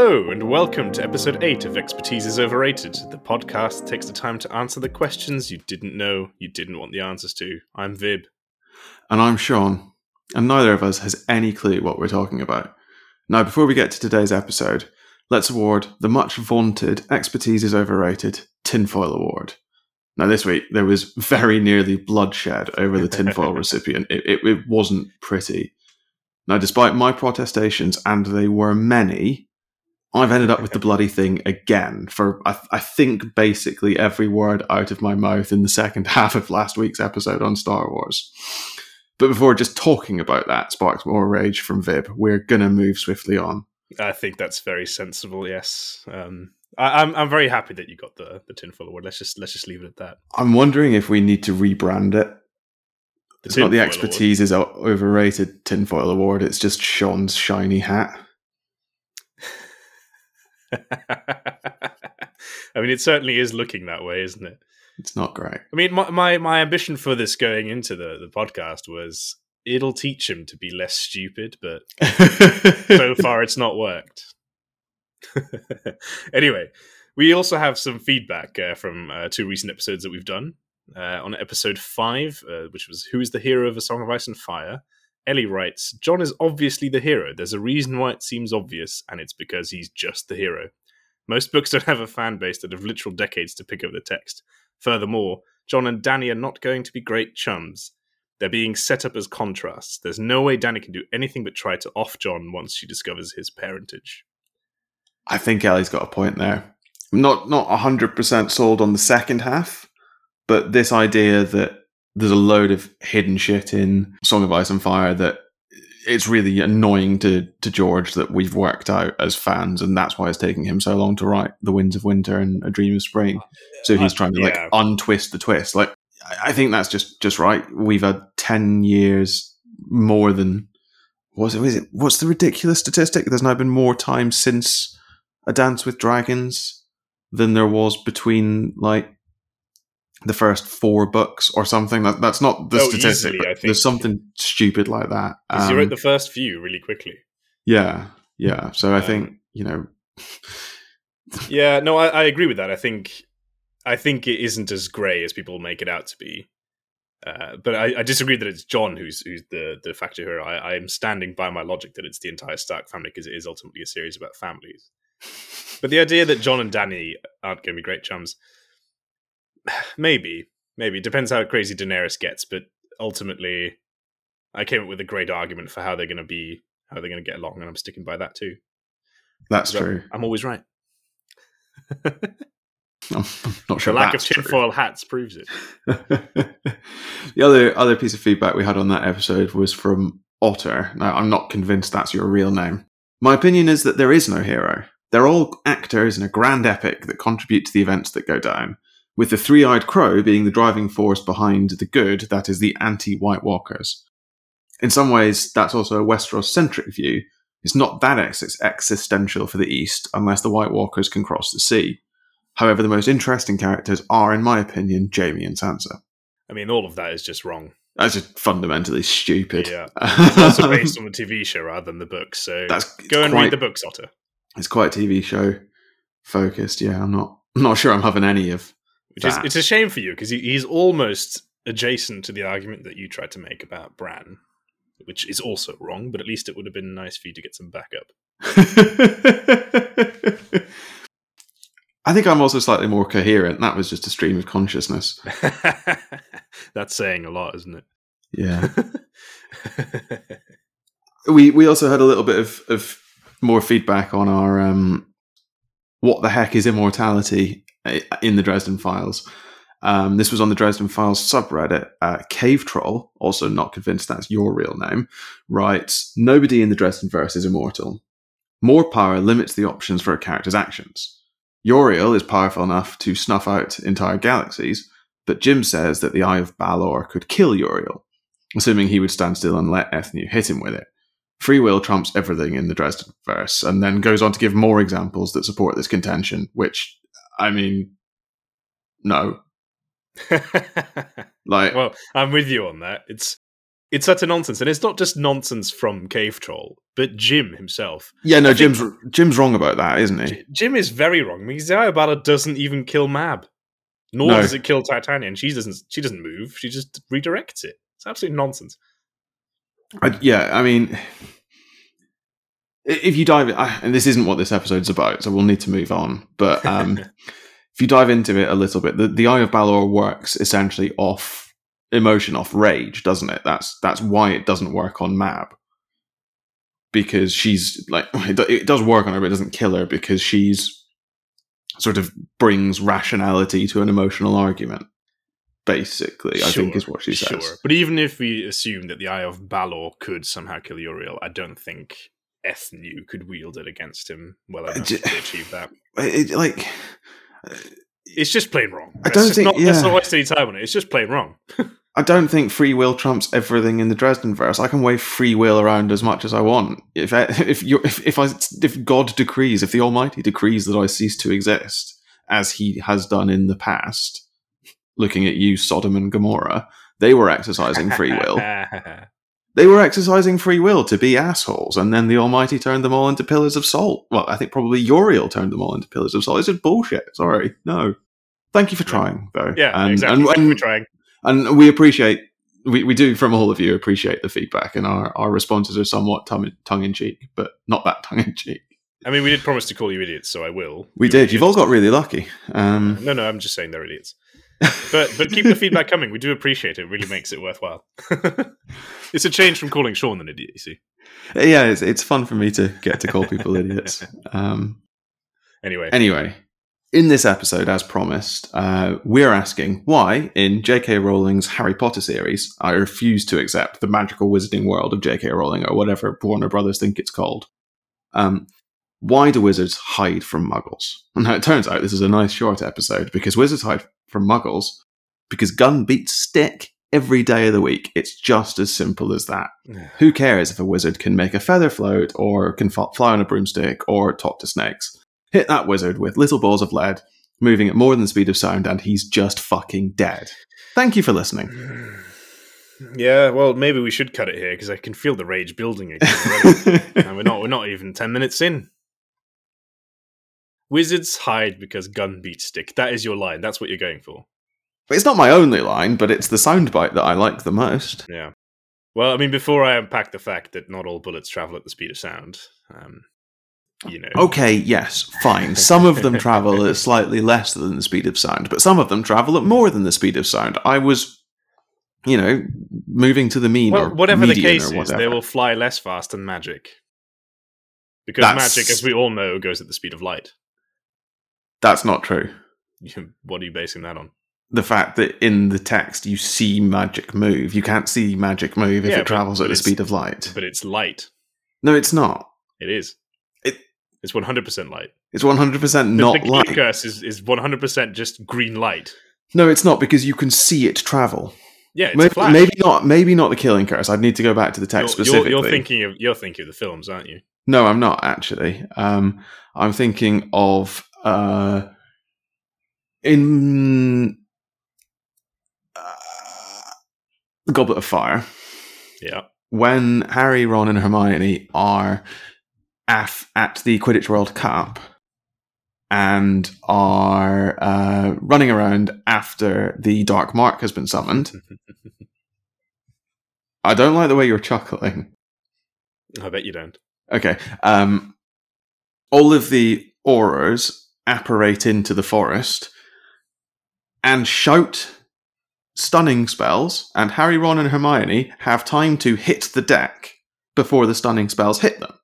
Hello, and welcome to episode 8 of Expertise is Overrated, the podcast takes the time to answer the questions you didn't know you didn't want the answers to. I'm Vib. And I'm Sean, and neither of us has any clue what we're talking about. Now, before we get to today's episode, let's award the much vaunted Expertise is Overrated Tinfoil Award. Now, this week there was very nearly bloodshed over the tinfoil recipient. It, it, it wasn't pretty. Now, despite my protestations, and they were many, I've ended up with the bloody thing again for I, I, think basically every word out of my mouth in the second half of last week's episode on Star Wars. But before just talking about that sparks more rage from Vib, we're gonna move swiftly on. I think that's very sensible. Yes, um, I, am I'm, I'm very happy that you got the the tinfoil award. Let's just let's just leave it at that. I'm wondering if we need to rebrand it. The it's not the expertise award. is overrated tinfoil award. It's just Sean's shiny hat. I mean, it certainly is looking that way, isn't it? It's not great. I mean, my, my, my ambition for this going into the, the podcast was it'll teach him to be less stupid, but so far it's not worked. anyway, we also have some feedback uh, from uh, two recent episodes that we've done. Uh, on episode five, uh, which was Who is the Hero of A Song of Ice and Fire, Ellie writes Jon is obviously the hero. There's a reason why it seems obvious, and it's because he's just the hero. Most books don't have a fan base that have literal decades to pick up the text. Furthermore, Jon and Dany are not going to be great chums. They're being set up as contrasts. There's no way Dany can do anything but try to off Jon once she discovers his parentage. I think Ellie's got a point there. I'm not not hundred percent sold on the second half, but this idea that there's a load of hidden shit in Song of Ice and Fire that it's really annoying to to George that we've worked out as fans, and that's why it's taking him so long to write The Winds of Winter and A Dream of Spring. Oh, so he's trying to like yeah. untwist the twist. Like I think that's just just right. We've had ten years more than was it? Was it? What's the ridiculous statistic? There's now been more time since A Dance with Dragons than there was between like the first four books or something. That that's not the oh, statistic. Easily, there's something stupid like that. Um, you wrote the first few really quickly. Yeah, yeah. So I um, think you know. yeah, no, I, I, agree with that. I think I think it isn't as grey as people make it out to be. Uh, but I, I, disagree that it's Jon who's who's the the factor here. I, I am standing by my logic that it's the entire Stark family because it is ultimately a series about families. but the idea that Jon and Dany aren't going to be great chums maybe, maybe depends how crazy Daenerys gets, but ultimately, I came up with a great argument for how they're going to be, how they're going to get along, and I'm sticking by that too. That's true. I'm, I'm always right. I'm not sure. The lack of tinfoil hats proves it. the other other piece of feedback we had on that episode was from Otter. Now, I'm not convinced that's your real name. My opinion is that there is no hero. They're all actors in a grand epic that contribute to the events that go down with the three eyed crow being the driving force behind the good, that is, the anti White Walkers. In some ways, that's also a Westeros centric view. It's not that ex- existential for the East unless the White Walkers can cross the sea. However, the most interesting characters are, in my opinion, Jaime and Sansa. I mean, all of that is just wrong. That's just fundamentally stupid. Yeah. It's also based on the TV show rather than the book, so That's, go and quite, read the books, Otter. It's quite TV show focused, yeah. I'm not I'm not sure I'm having any of which that. is it's a shame for you because he, he's almost adjacent to the argument that you tried to make about Bran, which is also wrong. But at least it would have been nice for you to get some backup. I think I'm also slightly more coherent. That was just a stream of consciousness. That's saying a lot, isn't it? Yeah. we we also had a little bit of, of more feedback on our um, what the heck is immortality in the Dresden Files. Um, this was on the Dresden Files subreddit. Uh, Cave Troll, also not convinced that's your real name, writes Nobody in the Dresden verse is immortal. More power limits the options for a character's actions. Uriel is powerful enough to snuff out entire galaxies, but Jim says that the Eye of Balor could kill Uriel, assuming he would stand still and let Ethniu hit him with it. Free will trumps everything in the Dresden verse, and then goes on to give more examples that support this contention, which I mean, no. like, well, I'm with you on that. It's it's such a nonsense, and it's not just nonsense from Cave Troll, but Jim himself. Yeah, no, I Jim's Jim's wrong about that, isn't he? Jim is very wrong because Eye doesn't even kill Mab, nor No. does it kill Titania, and she doesn't. She doesn't move. She just redirects it. It's absolute nonsense. I, yeah, I mean, if you dive, and this isn't what this episode's about, so we'll need to move on. But um, if you dive into it a little bit, the, the Eye of Balor works essentially off emotion, off rage, doesn't it? That's that's why it doesn't work on Mab because she's like it, does work on her, but it doesn't kill her because she's sort of brings rationality to an emotional argument. Basically, I think is what she says. Sure, but even if we assume that the Eye of Balor could somehow kill Uriel, I don't think Ethniu could wield it against him well enough j- to achieve that. It, like It's just plain wrong. I don't just think- Not, Let's not waste any time on it. It's just plain wrong. I don't think free will trumps everything in the Dresden verse. I can wave free will around as much as I want. If I, if you if if I if God decrees, if the Almighty decrees that I cease to exist, as He has done in the past, looking at you, Sodom and Gomorrah, they were exercising free will. They were exercising free will to be assholes, and then the Almighty turned them all into pillars of salt. Well, I think probably Uriel turned them all into pillars of salt. It's just bullshit. Sorry, no. Thank you for trying, though. yeah, And- exactly. and- Thank you and- for trying. and we appreciate we, we do from all of you appreciate the feedback and our, our responses are somewhat tongue, in cheek but not that tongue in cheek I mean, we did promise to call you idiots, so I will. we You're did you've all got really lucky um No, no, I'm just saying they're idiots. But but keep the feedback coming. We do appreciate it. It really makes it worthwhile. it's a change from calling Sean an idiot. You see. yeah it's, it's fun for me to get to call people idiots um Anyway, anyway in this episode as promised uh, we're asking why in jk rowling's harry potter series i refuse to accept the magical wizarding world of jk rowling or whatever warner brothers think it's called um, why do wizards hide from muggles? Now, it turns out this is a nice short episode because wizards hide from muggles because gun beats stick every day of the week. It's just as simple as that. Who cares if a wizard can make a feather float or can fly on a broomstick or talk to snakes? Hit that wizard with little balls of lead, moving at more than the speed of sound, and he's just fucking dead. Thank you for listening. Yeah, well, maybe we should cut it here because I can feel the rage building again. and we're not we're not even ten minutes in. Wizards hide because gun beats stick. That is your line. That's what you're going for. it's not my only line, but it's the soundbite that I like the most. Yeah. Well, I mean, before I unpack the fact that not all bullets travel at the speed of sound, um, you know. Okay, yes, fine. Some of them travel at slightly less than the speed of sound, but some of them travel at more than the speed of sound. I was, you know, moving to the mean Well, or whatever the case or is, they will fly less fast than magic. Because That's- magic, as we all know, goes at the speed of light. That's not true. What are you basing that on? The fact that in the text you see magic move, you can't see magic move if Yeah, it travels but at the speed of light. But it's light. No, it's not. It is. It- it's 100% light. It's one hundred percent The- not the light. curse is, is 100% just green light. No, it's not because you can see it travel. Yeah, Maybe, maybe not. Maybe not the killing curse. I'd need to go back to the text you're, specifically. you're, you're thinking of you're thinking of the films, aren't you? No, I'm not actually. Um, I'm thinking of uh, in uh, the Goblet of Fire Yeah. when Harry, Ron, and Hermione are af- at the Quidditch World Cup and are uh, running around after the Dark Mark has been summoned. I don't like the way you're chuckling. I bet you don't. Okay. Um, all of the aurors apparate into the forest and shout stunning spells, and Harry, Ron, and Hermione have time to hit the deck before the stunning spells hit them.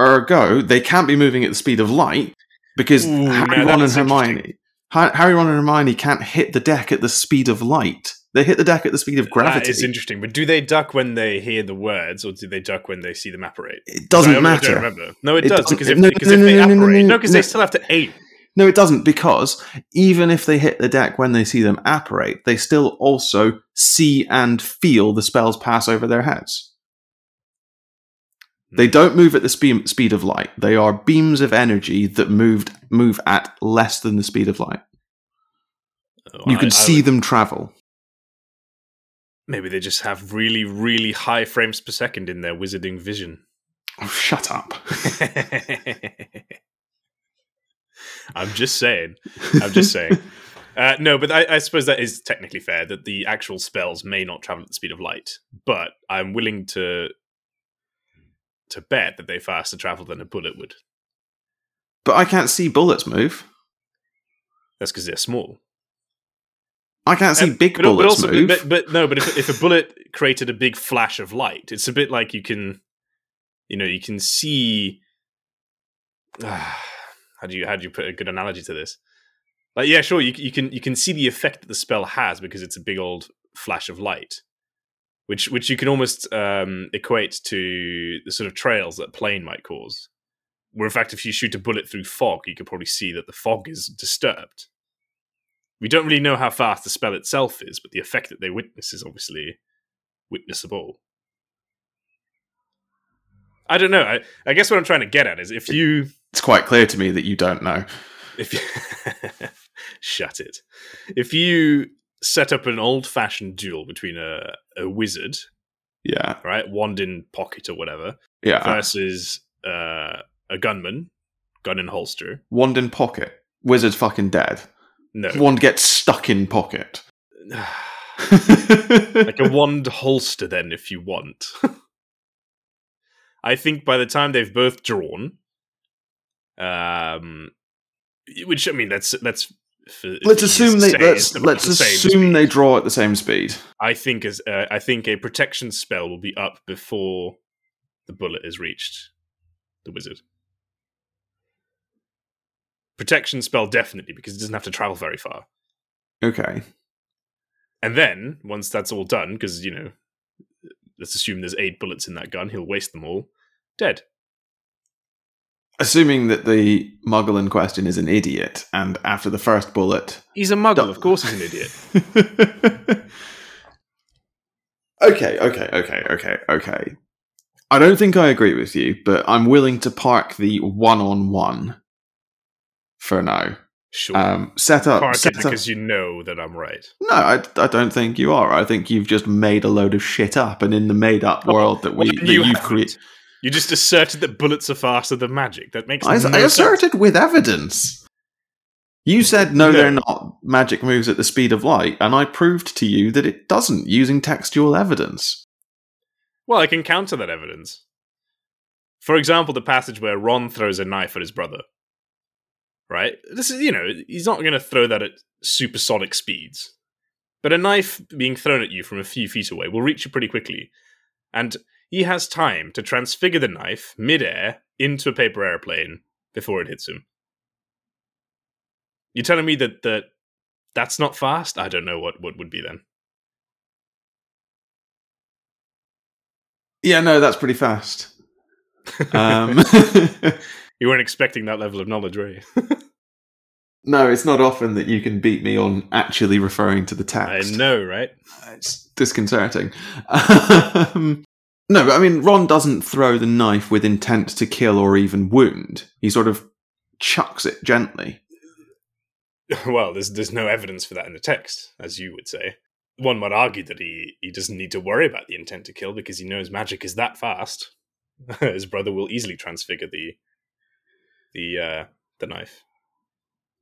Ergo, they can't be moving at the speed of light because Ooh, Harry, Ron, and Hermione. Harry, Ron, and Hermione can't hit the deck at the speed of light. They hit the deck at the speed of gravity. That is interesting. But do they duck when they hear the words, or do they duck when they see them apparate? it doesn't I I matter. remember. No, it, It does because if, no, because no, if no, they no, apparate, no, because they still have to aim. No, it doesn't, because even if they hit the deck when they see them apparate, they still also see and feel the spells pass over their heads. They hmm. don't move at the spe- speed of light. They are beams of energy that moved move at less than the speed of light. Oh, You I- can I see would- them travel. Maybe they just have really, really high frames per second in their wizarding vision. Oh, shut up. I'm just saying. I'm just saying. Uh, no, but I, I, suppose that is technically fair that the actual spells may not travel at the speed of light. But I'm willing to to bet that they faster travel than a bullet would. But I can't see bullets move. That's because they're small. I can't see big but, bullets but also, move. But, but no, but if, if a bullet created a big flash of light, it's a bit like you can, you know, you can see. Uh, how do you how do you put a good analogy to this? Like, yeah, sure, you you can you can see the effect that the spell has because it's a big old flash of light, which which you can almost um, equate to the sort of trails that plane might cause. Where in fact, if you shoot a bullet through fog, you could probably see that the fog is disturbed. We don't really know how fast the spell itself is, but the effect that they witness is obviously witnessable. I don't know. I, I guess what I'm trying to get at is if you. It's quite clear to me that you don't know. If you shut it. If you set up an old fashioned duel between a, a wizard, yeah, right, wand in pocket or whatever, yeah, versus uh, a gunman, gun in holster, wand in pocket, wizard fucking dead. No, wand gets stuck in pocket. like a wand holster, then, if you want. I think by the time they've both drawn, um, which I mean, that's that's for, let's assume they let's let's the assume they draw at the same speed. I think as uh, I think a protection spell will be up before the bullet is reached the wizard. Protection spell definitely because it doesn't have to travel very far. Okay. And then once that's all done, because you know, let's assume there's eight bullets in that gun, he'll waste them all. Dead assuming that the muggle in question is an idiot, and after the first bullet, he's a muggle. Of course, he's an idiot. okay, okay, okay, okay, okay. I don't think I agree with you, but I'm willing to park the one-on-one for now. Sure. Um, set up Park set because up. you know that I'm right. No, I, I don't think you are. I think you've just made a load of shit up, and in the made-up world that we well, that you, you create you just asserted that bullets are faster than magic. That makes I, no I asserted sense. with evidence. You said no, no, they're not. Magic moves at the speed of light, and I proved to you that it doesn't using textual evidence. Well, I can counter that evidence. For example, the passage where Ron throws a knife at his brother. Right? This is, you know, he's not going to throw that at supersonic speeds. But a knife being thrown at you from a few feet away will reach you pretty quickly. And he has time to transfigure the knife midair into a paper airplane before it hits him. You're telling me that, that that's not fast? I don't know what, what would be then. Yeah, no, that's pretty fast. Um, you weren't expecting that level of knowledge, were you? no, it's not often that you can beat me on actually referring to the text. I know, right? It's disconcerting. Um, no, but I mean, Ron doesn't throw the knife with intent to kill or even wound. He sort of chucks it gently. Well, there's there's no evidence for that in the text, as you would say. One might argue that he, he doesn't need to worry about the intent to kill because he knows magic is that fast. His brother will easily transfigure the the uh, the knife,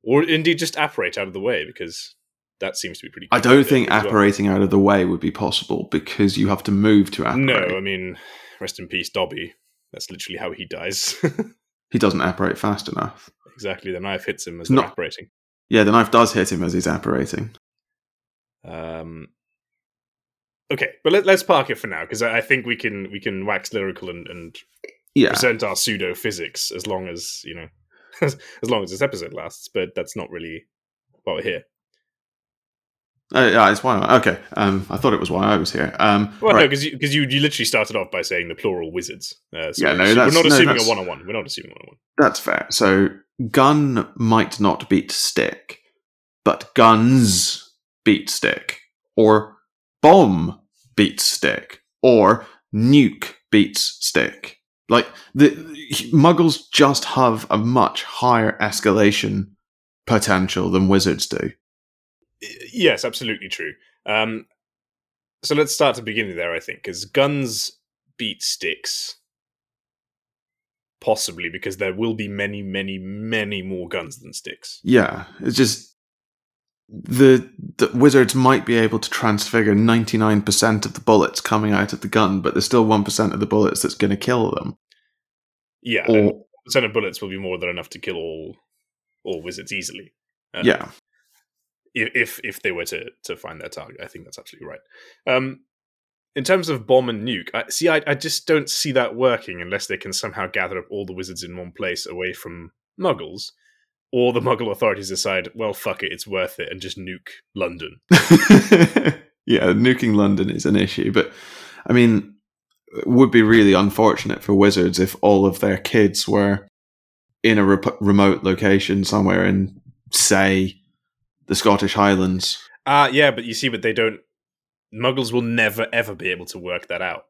or indeed just apparate out of the way because that seems to be pretty. I don't think apparating well. out of the way would be possible because you have to move to apparate. No, I mean, rest in peace, Dobby. That's literally how he dies. he doesn't apparate fast enough. Exactly, the knife hits him as Not, apparating. Yeah, the knife does hit him as he's apparating. Um. Okay, but let, us park it for now because I, I, think we can we can wax lyrical and, and yeah. present our pseudo physics as long as you know as, as long as this episode lasts. But that's not really why we're here. Uh, yeah, it's why. I, okay, um, I thought it was why I was here. Um, well, right. no, because you, cause you, you literally started off by saying the plural wizards. Uh, so yeah, no, we're not assuming no, a one-on-one. We're not assuming one-on-one. That's fair. So gun might not beat stick, but guns beat stick, or bomb beats stick, or nuke beats stick. Like the Muggles just have a much higher escalation potential than wizards do yes, absolutely true. Um, so let's start at the beginning there. I think because guns beat sticks, possibly because there will be many, many, many more guns than sticks. Yeah, it's just the, the wizards might be able to transfigure 99% of the bullets coming out of the gun, but there's still 1% of the bullets that's going to kill them. Yeah, Or- and percent of bullets will be more than enough to kill all all wizards easily. Uh, yeah. if if they were to to find their target. I think that's absolutely right. Um, in terms of bomb and nuke, I, see, I, I just don't see that working unless they can somehow gather up all the wizards in one place away from Muggles, or the Muggle authorities decide, well, fuck it, it's worth it, and just nuke London. yeah, nuking London is an issue, but I mean, it would be really unfortunate for wizards if all of their kids were in a rep- remote location somewhere in, say, the Scottish Highlands. Ah, yeah, but you see, but they don't. Muggles will never ever be able to work that out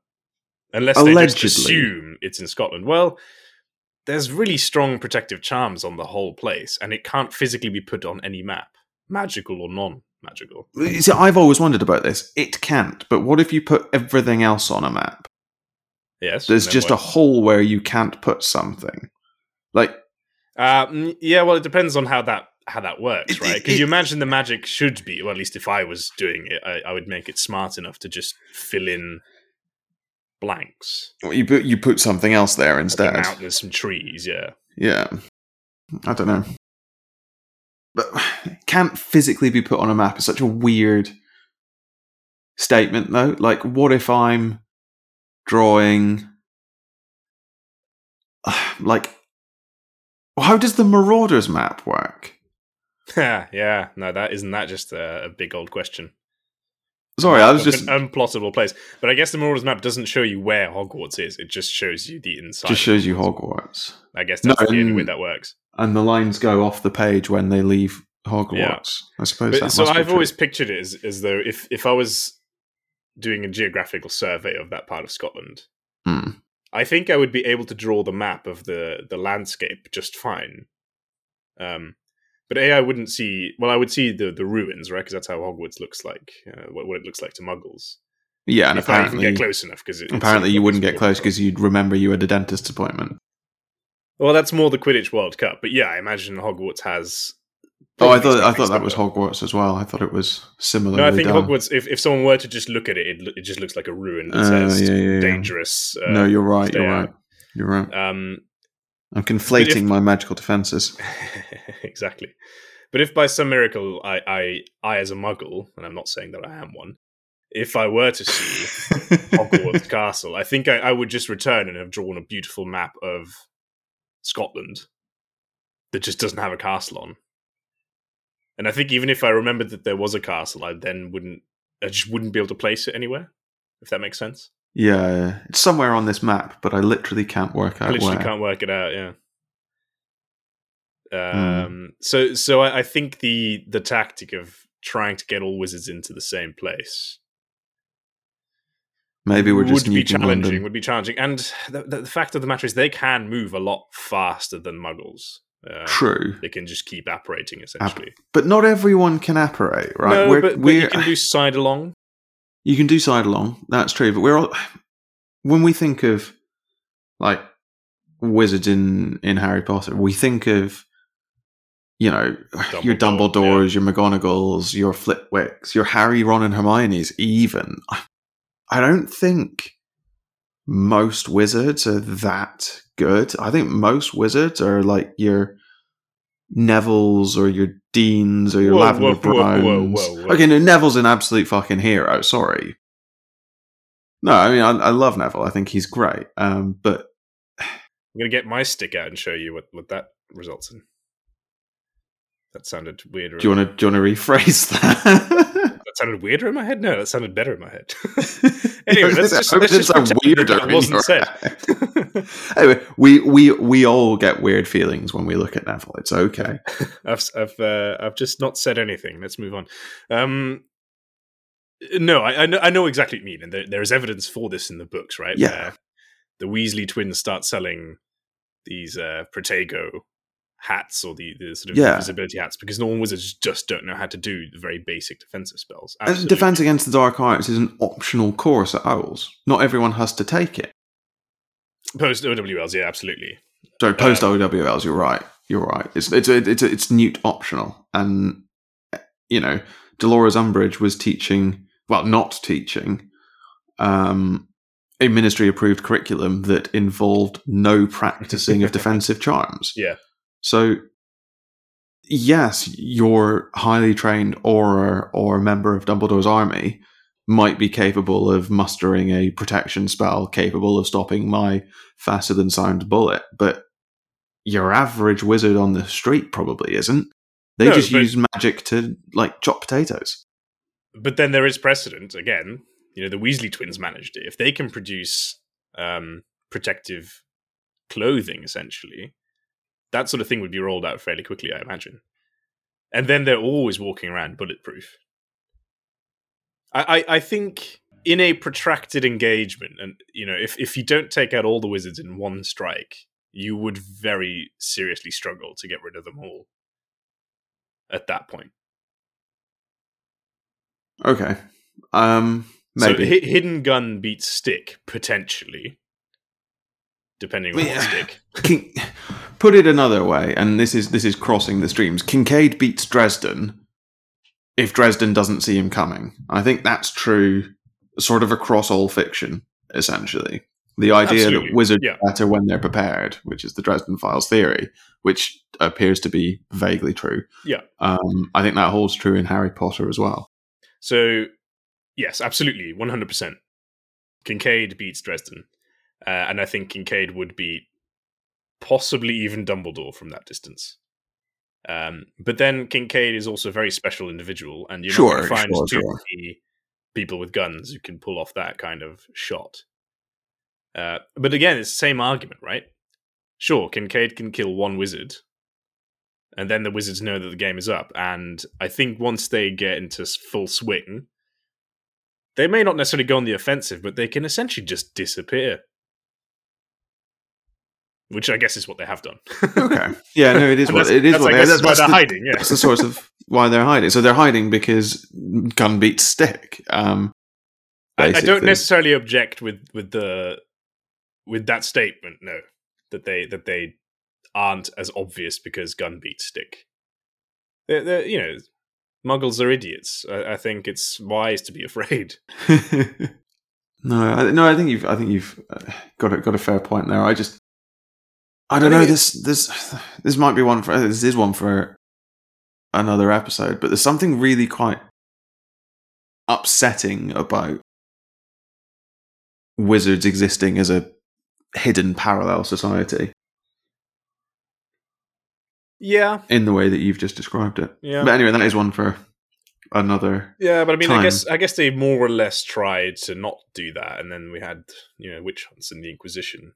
unless they Allegedly. just assume it's in Scotland. Well, there's really strong protective charms on the whole place, and it can't physically be put on any map, magical or non-magical. See, I've always wondered about this. It can't, but what if you put everything else on a map? Yes, There's just a hole where you can't put something. Like, Uh, mm, yeah, well, it depends on how that how that works, It- right? Because you imagine the magic should be, well, at least if I was doing it, I, I would make it smart enough to just fill in blanks, you put you put something else there like instead. mountain and some trees. Yeah, Yeah. I don't know. But can't physically be put on a map. It's such a weird statement, though. Like, what if I'm drawing. Like, how does the Marauders map work? yeah. Yeah. No, that isn't that just a, a big old question. Sorry, I was just. an unplottable place. But I guess the Marauders map doesn't show you where Hogwarts is. It just shows you the inside. Just shows you Hogwarts. I guess No, that's the only way that works. And the lines go off the page when they leave Hogwarts. Yeah. I suppose But, so I've always pictured it as, as though if, if I was doing a geographical survey of that part of Scotland, Hmm. I think I would be able to draw the map of the the landscape just fine. Um, but a I wouldn't see. Well, I would see the the ruins, right? Because that's how Hogwarts looks like. Uh, what, what it looks like to Muggles. Yeah, and if apparently, get close enough, because apparently you wouldn't get close because you'd remember you had a dentist appointment. Well, that's more the Quidditch World Cup, but yeah, I imagine Hogwarts has. Oh, I thought I thought that was. Hogwarts as well. I thought it was similar. No, I think Hogwarts. If, if someone were to just look at it, it, it just looks like a ruin that Uh, says yeah, yeah, yeah. dangerous. Uh, no, you're right. You're out. right. You're right. Um, I'm conflating if- my magical defenses. exactly. But if by some miracle I, I, I, as a Muggle, and I'm not saying that I am one, if I were to see Hogwarts Castle, I think I, I would just return and have drawn a beautiful map of Scotland that just doesn't have a castle on. And I think even if I remembered that there was a castle, I then wouldn't, I just wouldn't be able to place it anywhere. If that makes sense, yeah, it's somewhere on this map, but I literally can't work I out literally where. can't work it out. Yeah. Hmm. Um. So, so I, I think the the tactic of trying to get all wizards into the same place Maybe we're just would be challenging. London. Would be challenging, and the, the, the fact of the matter is, they can move a lot faster than Muggles. Uh, True, they can just keep apparating essentially. but not everyone can apparate, right? No, we're, but, but we're, you can do side along. You can do side along. That's true, but we're all when we think of like wizards in in Harry Potter, we think of you know your Dumbledore, Dumbledores, your McGonagalls, your Flitwicks, your Harry, Ron, and Hermione's. Even I don't think most wizards are that good. I think most wizards are like your Neville's or your Deans or your Whoa, Lavender whoa, whoa, whoa, Browns. whoa. Okay, no, Neville's an absolute fucking hero. Sorry. No, I mean I, I love Neville. I think he's great. Um, but I'm gonna get my stick out and show you what, what that results in. That sounded weirder. do you want to do you want to rephrase that? That sounded weirder in my head. No, that sounded better in my head. anyway, let's just, I hope let's it just weirder that wasn't said. anyway, we we we all get weird feelings when we look at Neville. It's okay. I've I've uh, I've just not said anything. Let's move on. Um, no, I, I know I know exactly what you mean, and there, there is evidence for this in the books, right? Yeah. Where the Weasley twins start selling these uh, Protego hats or the, the sort of Yeah. invisibility hats because normal wizards just don't know how to do the very basic defensive spells. Absolutely. Defense against the Dark Arts is an optional course at Owls. Not everyone has to take it. Post OWLs, yeah, absolutely. So post Um, OWLs, you're right. You're right. It's it's it's it's Newt optional, and you know Dolores Umbridge was teaching, well, not teaching, um, a ministry approved curriculum that involved no practicing of defensive charms. Yeah. So yes, your highly trained auror or member of Dumbledore's army might be capable of mustering a protection spell capable of stopping my faster than sound bullet, but your average wizard on the street probably isn't. They No, just but- use magic to like chop potatoes. But then there is precedent again. You know, the Weasley twins managed it. If they can produce um, protective clothing, essentially, that sort of thing would be rolled out fairly quickly, I imagine. And then they're always walking around bulletproof. I, I, I think in a protracted engagement, and you know, if if you don't take out all the wizards in one strike, you would very seriously struggle to get rid of them all. At that point. Okay. Um maybe. So hi- hidden gun beats stick potentially, depending on Yeah. what stick. Put it another way, and this is this is crossing the streams. Kincaid beats Dresden if Dresden doesn't see him coming. I think that's true, sort of across all fiction, essentially. The idea Absolutely, that wizards yeah. are better when they're prepared, which is the Dresden Files theory, which appears to be vaguely true. Yeah. Um, I think that holds true in Harry Potter as well. So yes, absolutely, one hundred percent. Kincaid beats Dresden, uh, and I think Kincaid would beat possibly even Dumbledore from that distance. Um, but then Kincaid is also a very special individual, and you're not going to find sure, too sure. many people with guns who can pull off that kind of shot. Uh, but again, it's the same argument, right? Sure, Kincaid can kill one wizard, and then the wizards know that the game is up. And I think once they get into full swing, they may not necessarily go on the offensive, but they can essentially just disappear. Which I guess is what they have done. Okay. Yeah, no, it is what it is. that's, What they, guess that's, why that's they're the- hiding. Yeah. That's the source of why they're hiding. So they're hiding because gun beats stick. Um, I, I don't necessarily object with with the with that statement. No, that they that they aren't as obvious because gun beats stick. They're, they're you know, muggles are idiots. I, I think it's wise to be afraid. no, I, no, I think you've, I think you've uh, got a, got a fair point there. I just, I don't I know. This, this, this might be one for this is one for another episode, but there's something really quite upsetting about wizards existing as a hidden parallel society Yeah, in the way that you've just described it. yeah, But anyway, that is one for another. yeah. But I mean, time. I guess I guess they more or less tried to not do that, and then we had you know witch hunts and the Inquisition,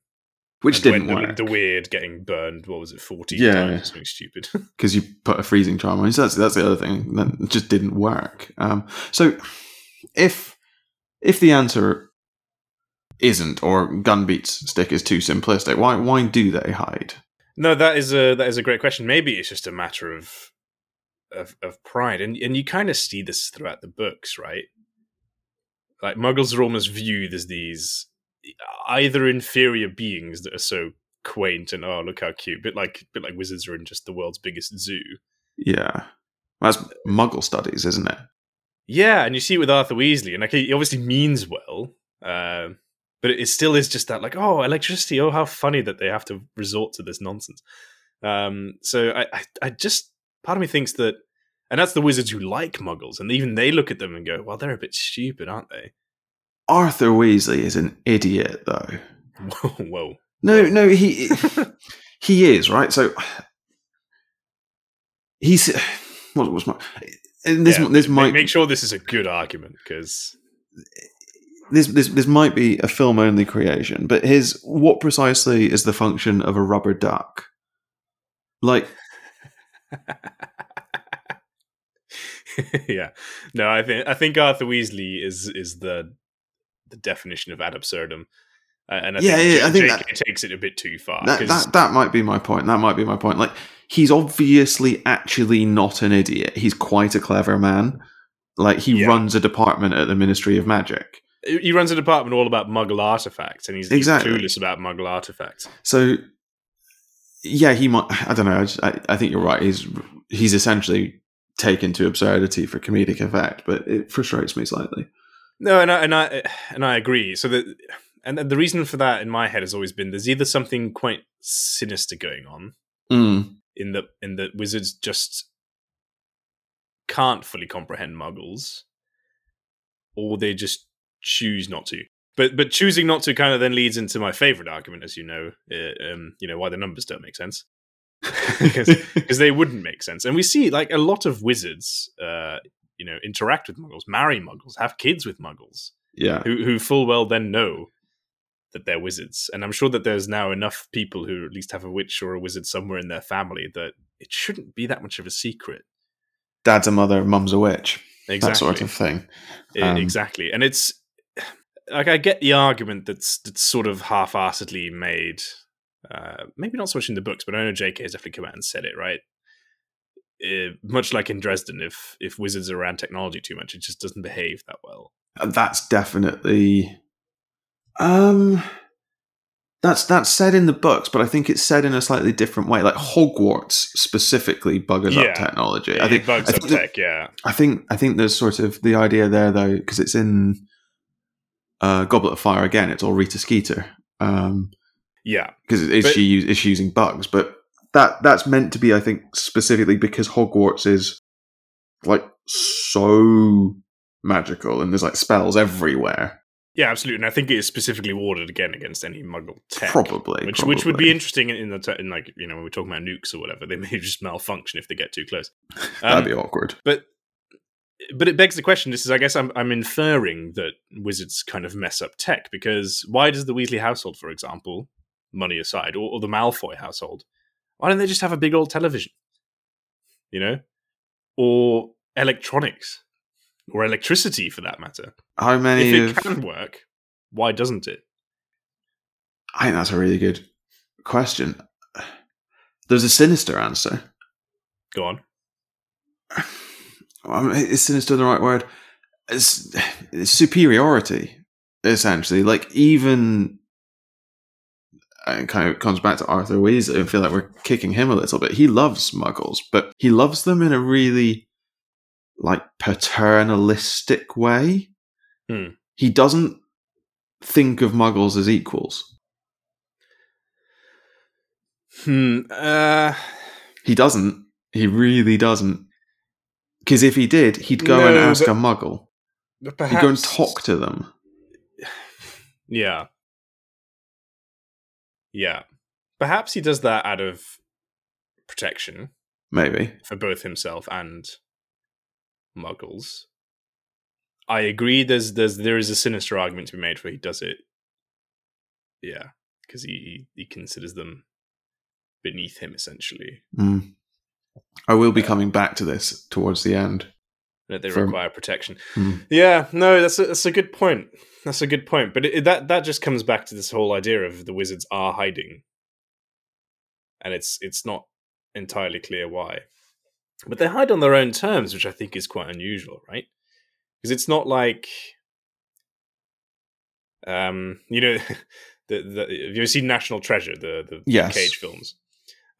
Which didn't when the- work The weird getting burned. What was it? Fourteen Yeah. times or something stupid. because you put a freezing charm on. So that's that's the other thing that just didn't work. Um, so if if the answer isn't or gun beats stick is too simplistic, why why do they hide? No, that is a that is a great question. Maybe it's just a matter of of, of pride, and and you kind of see this throughout the books, right? Like Muggles are almost viewed as these either inferior beings that are so quaint and oh look how cute, bit like bit like wizards are in just the world's biggest zoo. Yeah, that's Muggle studies, isn't it? Yeah, and you see it with Arthur Weasley, and like he obviously means well, um, but it still is just that like, oh, electricity. Oh, how funny that they have to resort to this nonsense. Um, so I, I, I just part of me thinks that, and that's the wizards who like Muggles, and even they look at them and go, well, they're a bit stupid, aren't they? Arthur Weasley is an idiot, though. Whoa, whoa. No, no, he he is right. So he's what was my and this Yeah, this Make- might make sure this is a good argument because this this this might be a film only creation, but his what precisely is the function of a rubber duck? Like yeah, no, I think I think Arthur Weasley is is the the definition of ad absurdum. And I Yeah, think, yeah, I think that- takes it a bit too far. That, that that might be my point. That might be my point. Like he's obviously actually not an idiot. He's quite a clever man. Like he Yeah. runs a department at the Ministry of Magic. he runs a department all about Muggle artifacts, and he's, he's Exactly. clueless about Muggle artifacts. So yeah, he might. I don't know. I, just, I, I think you're right. He's he's essentially taken to absurdity for comedic effect, but it frustrates me slightly. No, and I and I and I agree. So that and the reason for that in my head has always been there's either something quite sinister going on Mm. in the in that wizards just can't fully comprehend muggles or they just choose not to but but choosing not to kind of then leads into my favorite argument as you know uh, um, you know why the numbers don't make sense because they wouldn't make sense and we see like a lot of wizards uh you know interact with muggles marry muggles have kids with muggles yeah. who who full well then know that they're wizards. And I'm sure that there's now enough people who at least have a witch or a wizard somewhere in their family that it shouldn't be that much of a secret. Dad's a mother, mum's a witch. Exactly. That sort of thing. Um, exactly. And it's like I get the argument that's that's sort of half-assedly made. Uh, maybe not so much in the books, but I know J.K. has definitely come out and said it right. Uh, much like in Dresden, if if wizards are around technology too much, it just doesn't behave that well. That's definitely. Um. That's that's said in the books, but I think it's said in a slightly different way. Like Hogwarts specifically buggers Yeah. up technology. I it think bugs I up think, that- tech, yeah. I think I think there's sort of the idea there though because it's in uh, Goblet of Fire again. It's all Rita Skeeter because Yeah. is But- she is she using bugs, but that that's meant to be I think specifically because Hogwarts is like so magical and there's like spells everywhere. Yeah, absolutely, and I think it is specifically warded again against any Muggle tech, Probably, which which would be interesting in, in the te- in like you know when we're talking about nukes or whatever, they may just malfunction if they get too close. That'd Um, be awkward. but but it begs the question. This is, I guess, I'm I'm inferring that wizards kind of mess up tech because why does the Weasley household, for example, money aside, or, or the Malfoy household, why don't they just have a big old television, you know, or electronics, or electricity for that matter? How many If of, it can work, why doesn't it? I think that's a really good question. There's a sinister answer. Go on. Um, is sinister the right word? It's, it's superiority, essentially. Like even it kind of comes back to Arthur Weasley. and feel like we're kicking him a little bit. He loves Muggles, but he loves them in a really like paternalistic way. Hmm. He doesn't think of Muggles as equals. Hmm. Uh, He doesn't. He really doesn't. Because if he did, he'd go and ask but a Muggle. but He'd go and talk to them. Yeah. Yeah. Perhaps he does that out of protection Maybe. for both himself and muggles. I agree there's there's there is a sinister argument to be made for he does it. Yeah, because he he considers them beneath him essentially. Mm. I will be coming back to this towards the end. That they require protection. Hmm. Yeah, no, that's a, that's a good point. That's a good point. But it, it- that that just comes back to this whole idea of the wizards are hiding, and it's it's not entirely clear why. But they hide on their own terms, which I think is quite unusual, right? Because it's not like, um, you know, the, the have you ever seen National Treasure, the the Yes. Cage films,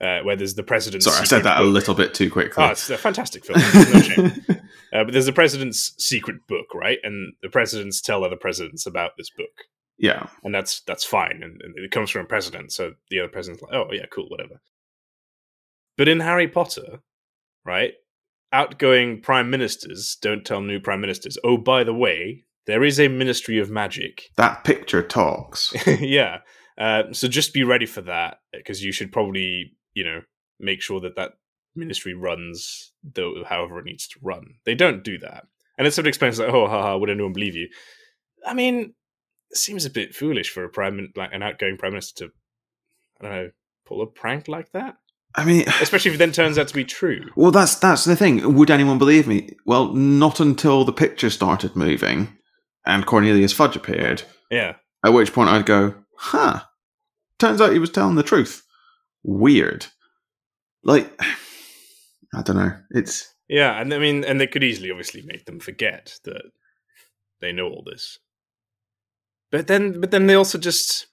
uh, where there's the president's Sorry, I said that a little bit too quickly. Oh, it's a fantastic film. No shame. Uh, but there's the president's secret book, right? And the presidents tell other presidents about this book, yeah. and that's that's fine. And, and it comes from a president, so the other president's like, "Oh yeah, cool, whatever." But in Harry Potter, right? Outgoing prime ministers don't tell new prime ministers. Oh, by the way, there is a Ministry of Magic. That picture talks. yeah. Uh, so just be ready for that because you should probably, you know, make sure that that ministry runs though however it needs to run. They don't do that, and it sort of explains like, oh, haha, would anyone believe you? I mean, it seems a bit foolish for a prime, like an outgoing prime minister to, I don't know, pull a prank like that, I mean, especially if it then turns out to be true. well, that's that's the thing. Would anyone believe me? Well, not until the picture started moving and Cornelius Fudge appeared. Yeah, At which point I'd go, huh. Turns out he was telling the truth. Weird. Like, I don't know. It's Yeah, and I mean, and they could easily, obviously, make them forget that they know all this. But then, but then they also just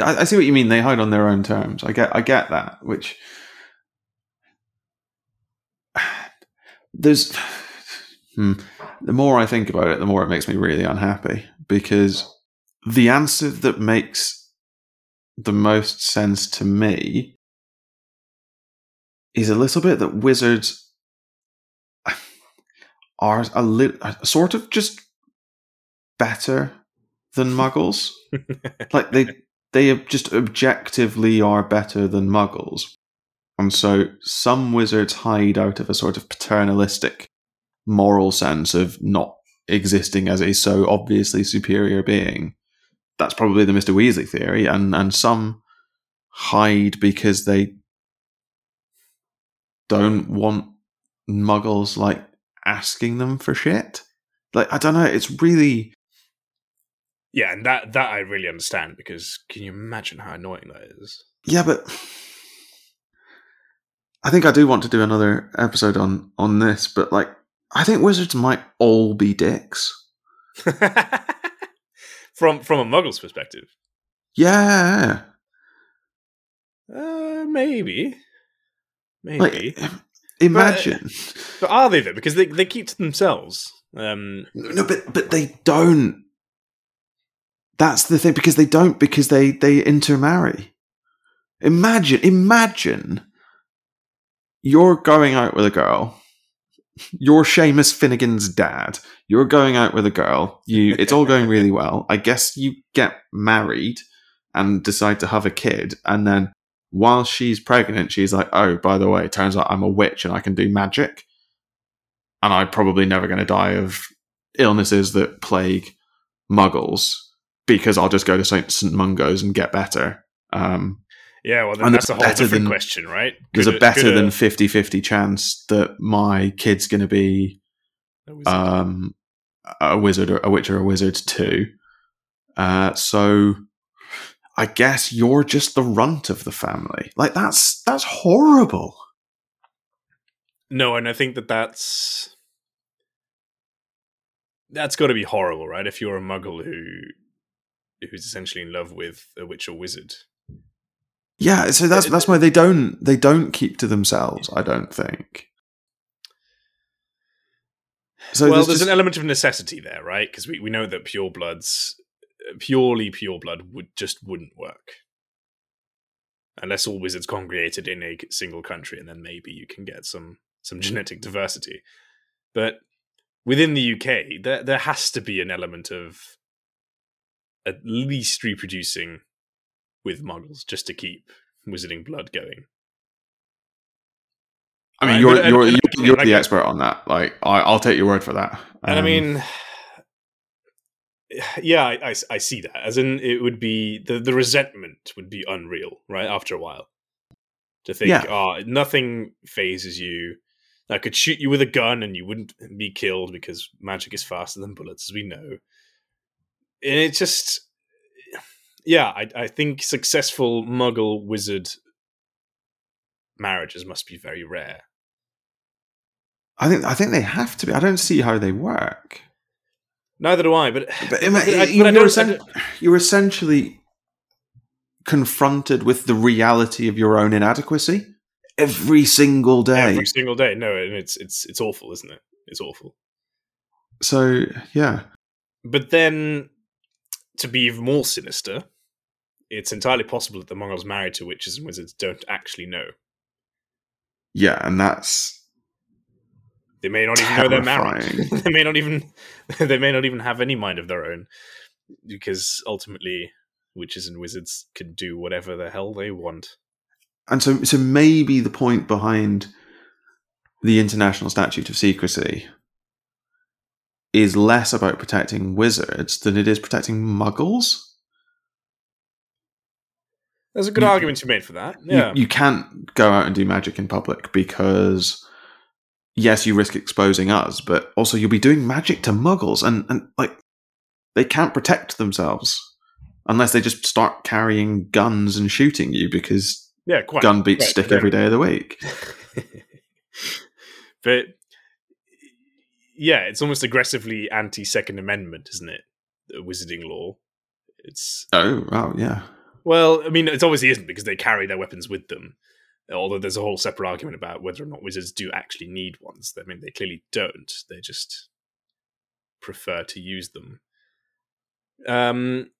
I, I see what you mean. They hide on their own terms. I get, I get that. Which there's hmm, the more I think about it, the more it makes me really unhappy because the answer that makes the most sense to me is a little bit that wizards are a little sort of just better than muggles. like they they just objectively are better than muggles. And so some wizards hide out of a sort of paternalistic moral sense of not existing as a so obviously superior being that's probably the Mr. Weasley theory, and and some hide because they don't want muggles like asking them for shit. Like I don't know, it's really yeah, and that that I really understand because can you imagine how annoying that is? Yeah, but I think I do want to do another episode on on this, but like I think wizards might all be dicks. from from a muggle's perspective. Yeah. Uh, maybe. Maybe. Like, imagine. But, but, are they though? Because they, they keep to themselves. Um, no, but but they don't. That's the thing because they don't because they they intermarry. Imagine, imagine you're going out with a girl you're Seamus Finnigan's dad. You're going out with a girl. You, it's all going really well. I guess you get married and decide to have a kid, and then while she's pregnant, she's like, "Oh, by the way, it turns out I'm a witch and I can do magic, and I'm probably never going to die of illnesses that plague Muggles because I'll just go to Saint St Mungo's and get better." Um, yeah, well, then that's a whole different than, question, right? There's a better than 50 50 chance that my kid's going to be a wizard. Um, a wizard or a witch or a wizard too. Uh, so I guess you're just the runt of the family. Like that's that's horrible. No, and I think that that's that's got to be horrible, right? If you're a muggle who who's essentially in love with a witch or wizard, yeah, so that's that's why they don't they don't keep to themselves. I don't think. So well, there's, there's just... an element of necessity there, right? Because we, we know that pure bloods, uh, purely pure blood, would just wouldn't work unless all wizards congregated in a single country, and then maybe you can get some some mm. genetic diversity. But within the UK, there there has to be an element of at least reproducing with muggles just to keep wizarding blood going. I mean, you're you're you're, you're the expert on that. Like, I, will take your word for that. Um, and I um, mean, yeah, I, I, I, see that. As in, it would be the the resentment would be unreal, right? After a while, to think, yeah. oh, nothing phases you. I could shoot you with a gun and you wouldn't be killed because magic is faster than bullets, as we know. And it just yeah, I, I think successful Muggle wizard marriages must be very rare. I think I think they have to be. I don't see how they work. Neither do I. But, but, but, I, you're, essen- you're essentially confronted with the reality of your own inadequacy every single day. Every single day. No, and it's it's it's awful, isn't it? It's awful. So yeah. But then, to be even more sinister, it's entirely possible that the Muggles married to witches and wizards don't actually know. Yeah, and that's they may not even know they're married. they may not even they may not even have any mind of their own because ultimately witches and wizards can do whatever the hell they want. And so so maybe the point behind the international statute of secrecy is less about protecting wizards than it is protecting muggles. There's a good you, argument you made for that. Yeah. You, you can't go out and do magic in public because yes, you risk exposing us, but also you'll be doing magic to muggles and, and like they can't protect themselves. unless they just start carrying guns and shooting you because Yeah, quite. gun beats Right, stick but every day of the week. but yeah, it's almost aggressively anti Second Amendment, isn't it? The wizarding law. It's Oh, wow, yeah. Well, I mean, it obviously isn't because they carry their weapons with them. Although there's a whole separate argument about whether or not wizards do actually need ones. I mean, they clearly don't. They just prefer to use them. Um,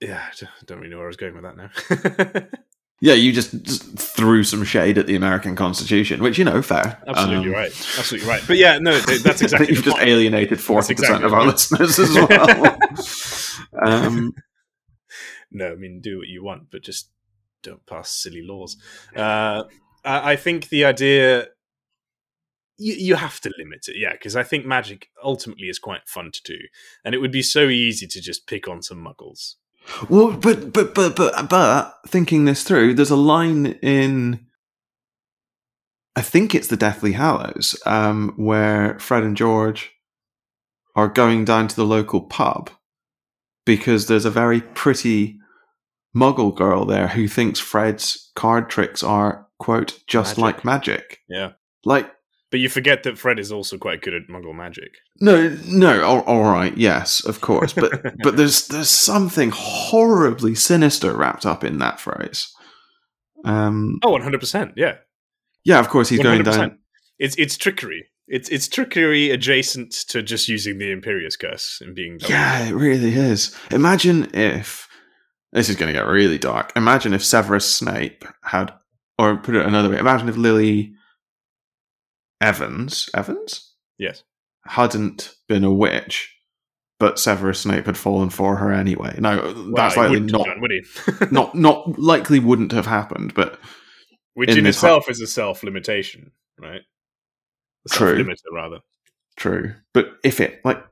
yeah, I don't- really know where I was going with that now. Yeah, you just, just threw some shade at the American Constitution, which, you know, fair. Absolutely Um, right. Absolutely right. But yeah, no, th- that's I exactly. think you've just point. alienated 40% of our listeners as well. um, no, I mean, do what you want, but just don't pass silly laws. Uh, I, I think the idea you, you have to limit it, yeah, because I think magic ultimately is quite fun to do, and it would be so easy to just pick on some muggles. well, but, but, but, but, but, thinking this through, there's a line in, I think it's the Deathly Hallows, um, where Fred and George are going down to the local pub because there's a very pretty muggle girl there who thinks Fred's card tricks are, quote, just Magic. like magic. Yeah, Like, but you forget that Fred is also quite good at Muggle magic. No, no, all, all right, yes, of course, but but there's there's something horribly sinister wrapped up in that phrase. Um, Oh, one hundred percent. Yeah, yeah, of course he's going 100%. down. It's it's trickery. It's it's trickery adjacent to just using the Imperius curse and being. Yeah, it really is. Imagine if this is going to get really dark. Imagine if Severus Snape had, or put it another way. Imagine if Lily Evans Evans Yes. hadn't been a witch, but Severus Snape had fallen for her anyway. No, Well, that's likely wouldn't done, would he? not not likely wouldn't have happened, but Which in in, itself is a self limitation, right? A True. self-limiter, rather. true. But if it like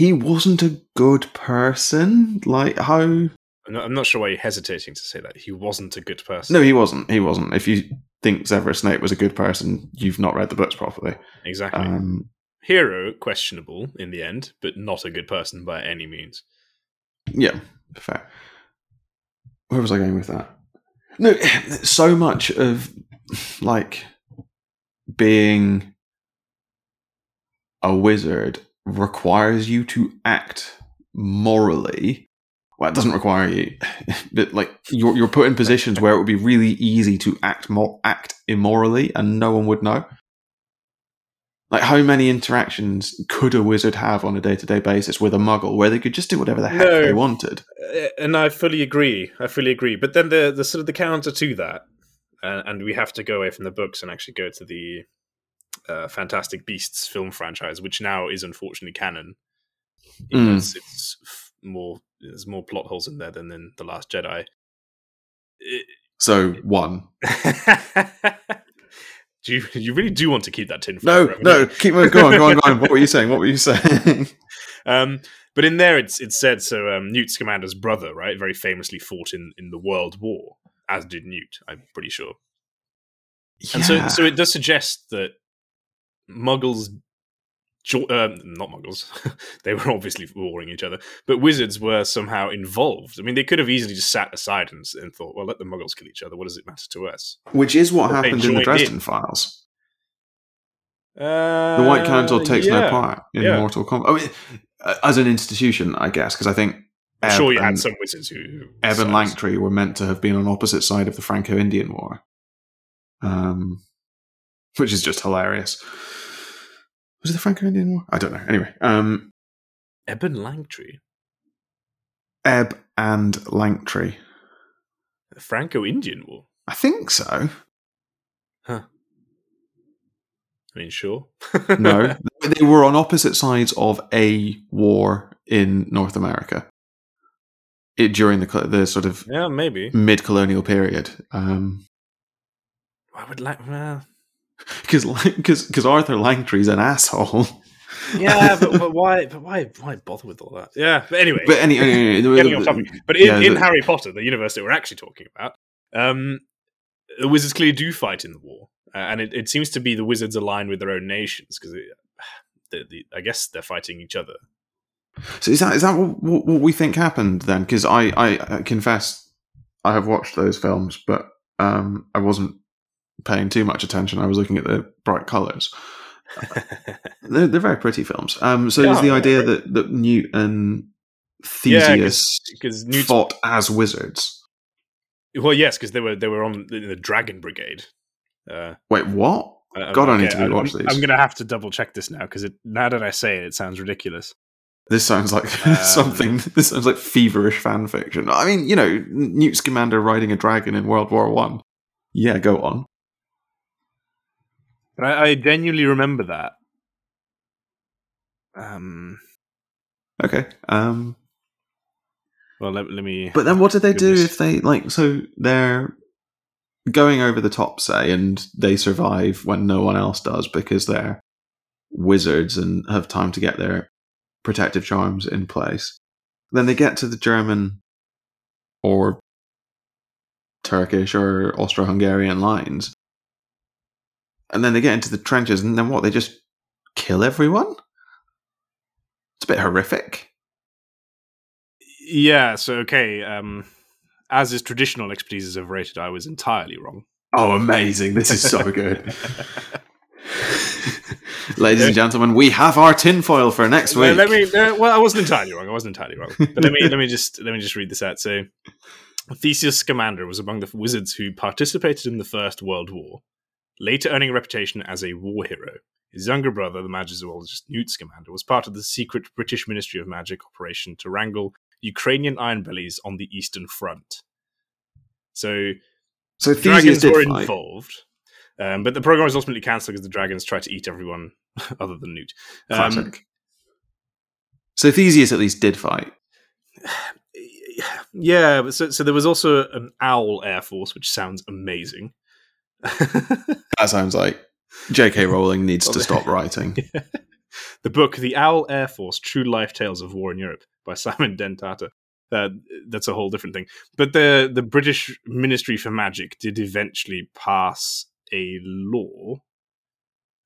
he wasn't a good person, like how I'm not, I'm not sure why you're hesitating to say that. He wasn't a good person. No, he wasn't. He wasn't. If you think Severus Snape was a good person, you've not read the books properly. exactly. Um, Hero, questionable in the end, but not a good person by any means. yeah, fair. Where was I going with that? No, so much of like being a wizard requires you to act morally. Well, it doesn't require you, but like you're you're put in positions where it would be really easy to act more act immorally, and no one would know. Like, how many interactions could a wizard have on a day to day basis with a muggle where they could just do whatever the heck No. they wanted? And I fully agree. I fully agree. But then the the sort of the counter to that, uh, and we have to go away from the books and actually go to the uh, Fantastic Beasts film franchise, which now is unfortunately canon. Mm. It's, it's more there's more plot holes in there than in the Last Jedi. It- So, one. do you you really do want to keep that tin? No, forever, no, keep on, go on, go on, go on. What were you saying? What were you saying? Um, but in there, it's it's said so. Um, Newt Scamander's brother, right, very famously fought in in the World War, as did Newt. I'm pretty sure. And so, so it does suggest that Muggles, um, not Muggles, they were obviously warring each other, but wizards were somehow involved. I mean, they could have easily just sat aside and, and thought, "Well, let the Muggles kill each other. What does it matter to us?" Which is what But happened in the Dresden in. Files. Uh, The White Council takes no part in yeah. Mortal Kombat. I mean, uh, as an institution, I guess, because I think I'm sure you had some wizards who. who and decided- Langtry were meant to have been on opposite side of the Franco-Indian War, um, which is just hilarious. Was it the Franco-Indian War? I don't know. Anyway, um, Ebb and Langtry, Ebb and Langtry. the Franco-Indian War. I think so. Huh. I mean, sure. No, they were on opposite sides of a war in North America it, during the the sort of yeah, maybe. mid-colonial period. Um, I would like. Well, because because Arthur Langtry's an asshole. yeah, but, but why? But why? Why bother with all that? Yeah, but anyway, But any, anyway, getting off topic. But in, yeah, in Harry Potter, the universe that we're actually talking about, um, the wizards clearly do fight in the war, uh, and it, it seems to be the wizards aligned with their own nations because the, the, I guess they're fighting each other. So is that is that what, what, what we think happened then? Because I, I I confess I have watched those films, but um, I wasn't paying too much attention. I was looking at the bright colours. they're, they're very pretty films. Um, so Yeah, is the idea that that Newt and Yeah, Theseus because Newt. fought as wizards? Well, yes, because they were they were on the, the Dragon Brigade. Uh, Wait, what? uh, God, I need to rewatch I'm, these. I'm going to have to double check this now because now that I say it, it sounds ridiculous. This sounds like Um, something. This sounds like feverish fan fiction. I mean, you know, Newt Scamander riding a dragon in World War One. Yeah, go on. But I, I genuinely remember that. Um. Okay. Um, Well, let, let me. but then what do they do if they like? So they're going over the top, say, and they survive when no one else does because they're wizards and have time to get their protective charms in place. Then they get to the German or Turkish or Austro-Hungarian lines, and then they get into the trenches, and then what? They just kill everyone. It's a bit horrific. Yeah. So okay. Um. As is traditional expertise is overrated, I was entirely wrong. Oh, amazing! This is so good. Ladies and gentlemen, we have our tinfoil for next week. let me. Well, I wasn't entirely wrong. I wasn't entirely wrong. But let me let me just let me just read this out. So, Theseus Scamander was among the wizards who participated in the First World War, later earning a reputation as a war hero. His younger brother, the magizoologist Newt Scamander, was part of the secret British Ministry of Magic operation to wrangle Ukrainian iron bellies on the Eastern Front. So so dragons were fight. involved, um, but the program was ultimately cancelled because the dragons tried to eat everyone other than Newt. Um, Classic. so Theseus at least did fight. yeah, so so there was also an owl air force, which sounds amazing. That sounds like J.K. Rowling needs to stop writing. the book "The Owl Air Force: True Life Tales of War in Europe" by Simon Dentata. Uh, that's a whole different thing. But the the British Ministry for Magic did eventually pass a law.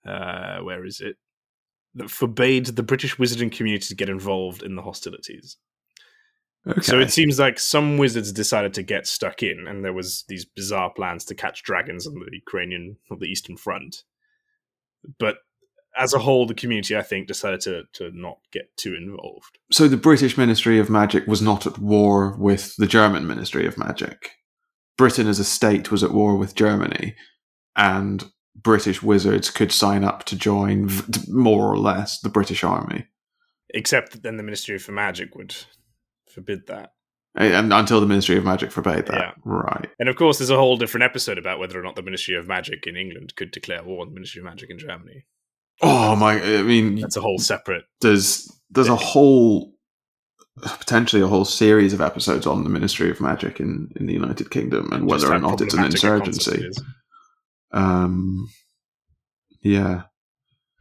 Uh, where is it? That forbade the British wizarding community to get involved in the hostilities. Okay. So it seems like some wizards decided to get stuck in, and there was these bizarre plans to catch dragons on the Ukrainian or the Eastern Front. But as a whole, the community, I think, decided to to not get too involved. so the British Ministry of Magic was not at war with the German Ministry of Magic. Britain as a state was at war with Germany, and British wizards could sign up to join, v- more or less, the British Army. Except that then the Ministry for Magic would forbid that. And until the Ministry of Magic forbade that. Yeah. Right. And of course, there's a whole different episode about whether or not the Ministry of Magic in England could declare war on the Ministry of Magic in Germany. Oh my! I mean, That's a whole separate. there's there's a whole potentially a whole series of episodes on the Ministry of Magic in, in the United Kingdom and whether or not it's an problematic a concept insurgency. it. Um, yeah.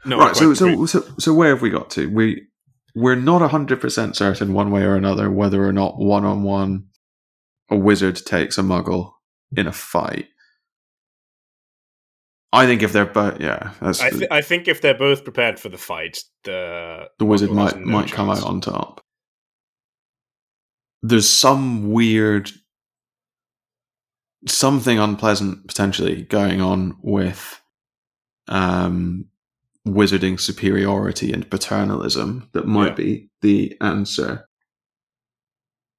No, right. So, so so so where have we got to? We we're not hundred percent certain one way or another whether or not one on one a wizard takes a muggle in a fight. I think if they're but yeah, I, th- I think if they're both prepared for the fight, the the wizard might no might come out on top. There's some weird something unpleasant potentially going on with um wizarding superiority and paternalism that might Yeah. be the answer.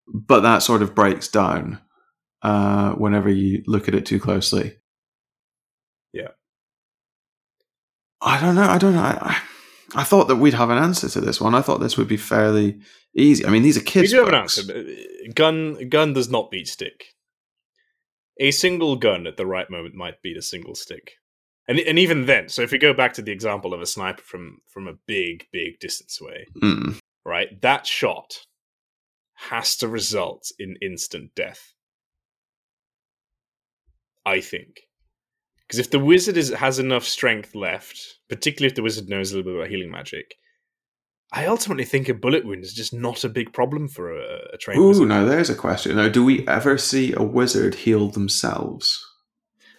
But that sort of breaks down uh whenever you look at it too closely. Yeah. I don't know. I don't know. I, I, thought that we'd have an answer to this one. I thought this would be fairly easy. I mean, these are We kids. do have an answer. uh, Gun gun does not beat stick. A single gun at the right moment might beat a single stick, and and even then. So if we go back to the example of a sniper from from a big big distance away, Mm. right? That shot has to result in instant death. I think. Because if the wizard is has enough strength left, particularly if the wizard knows a little bit about healing magic, I ultimately think a bullet wound is just not a big problem for a, a trained Ooh, wizard. now there's a question. Now, do we ever see a wizard heal themselves?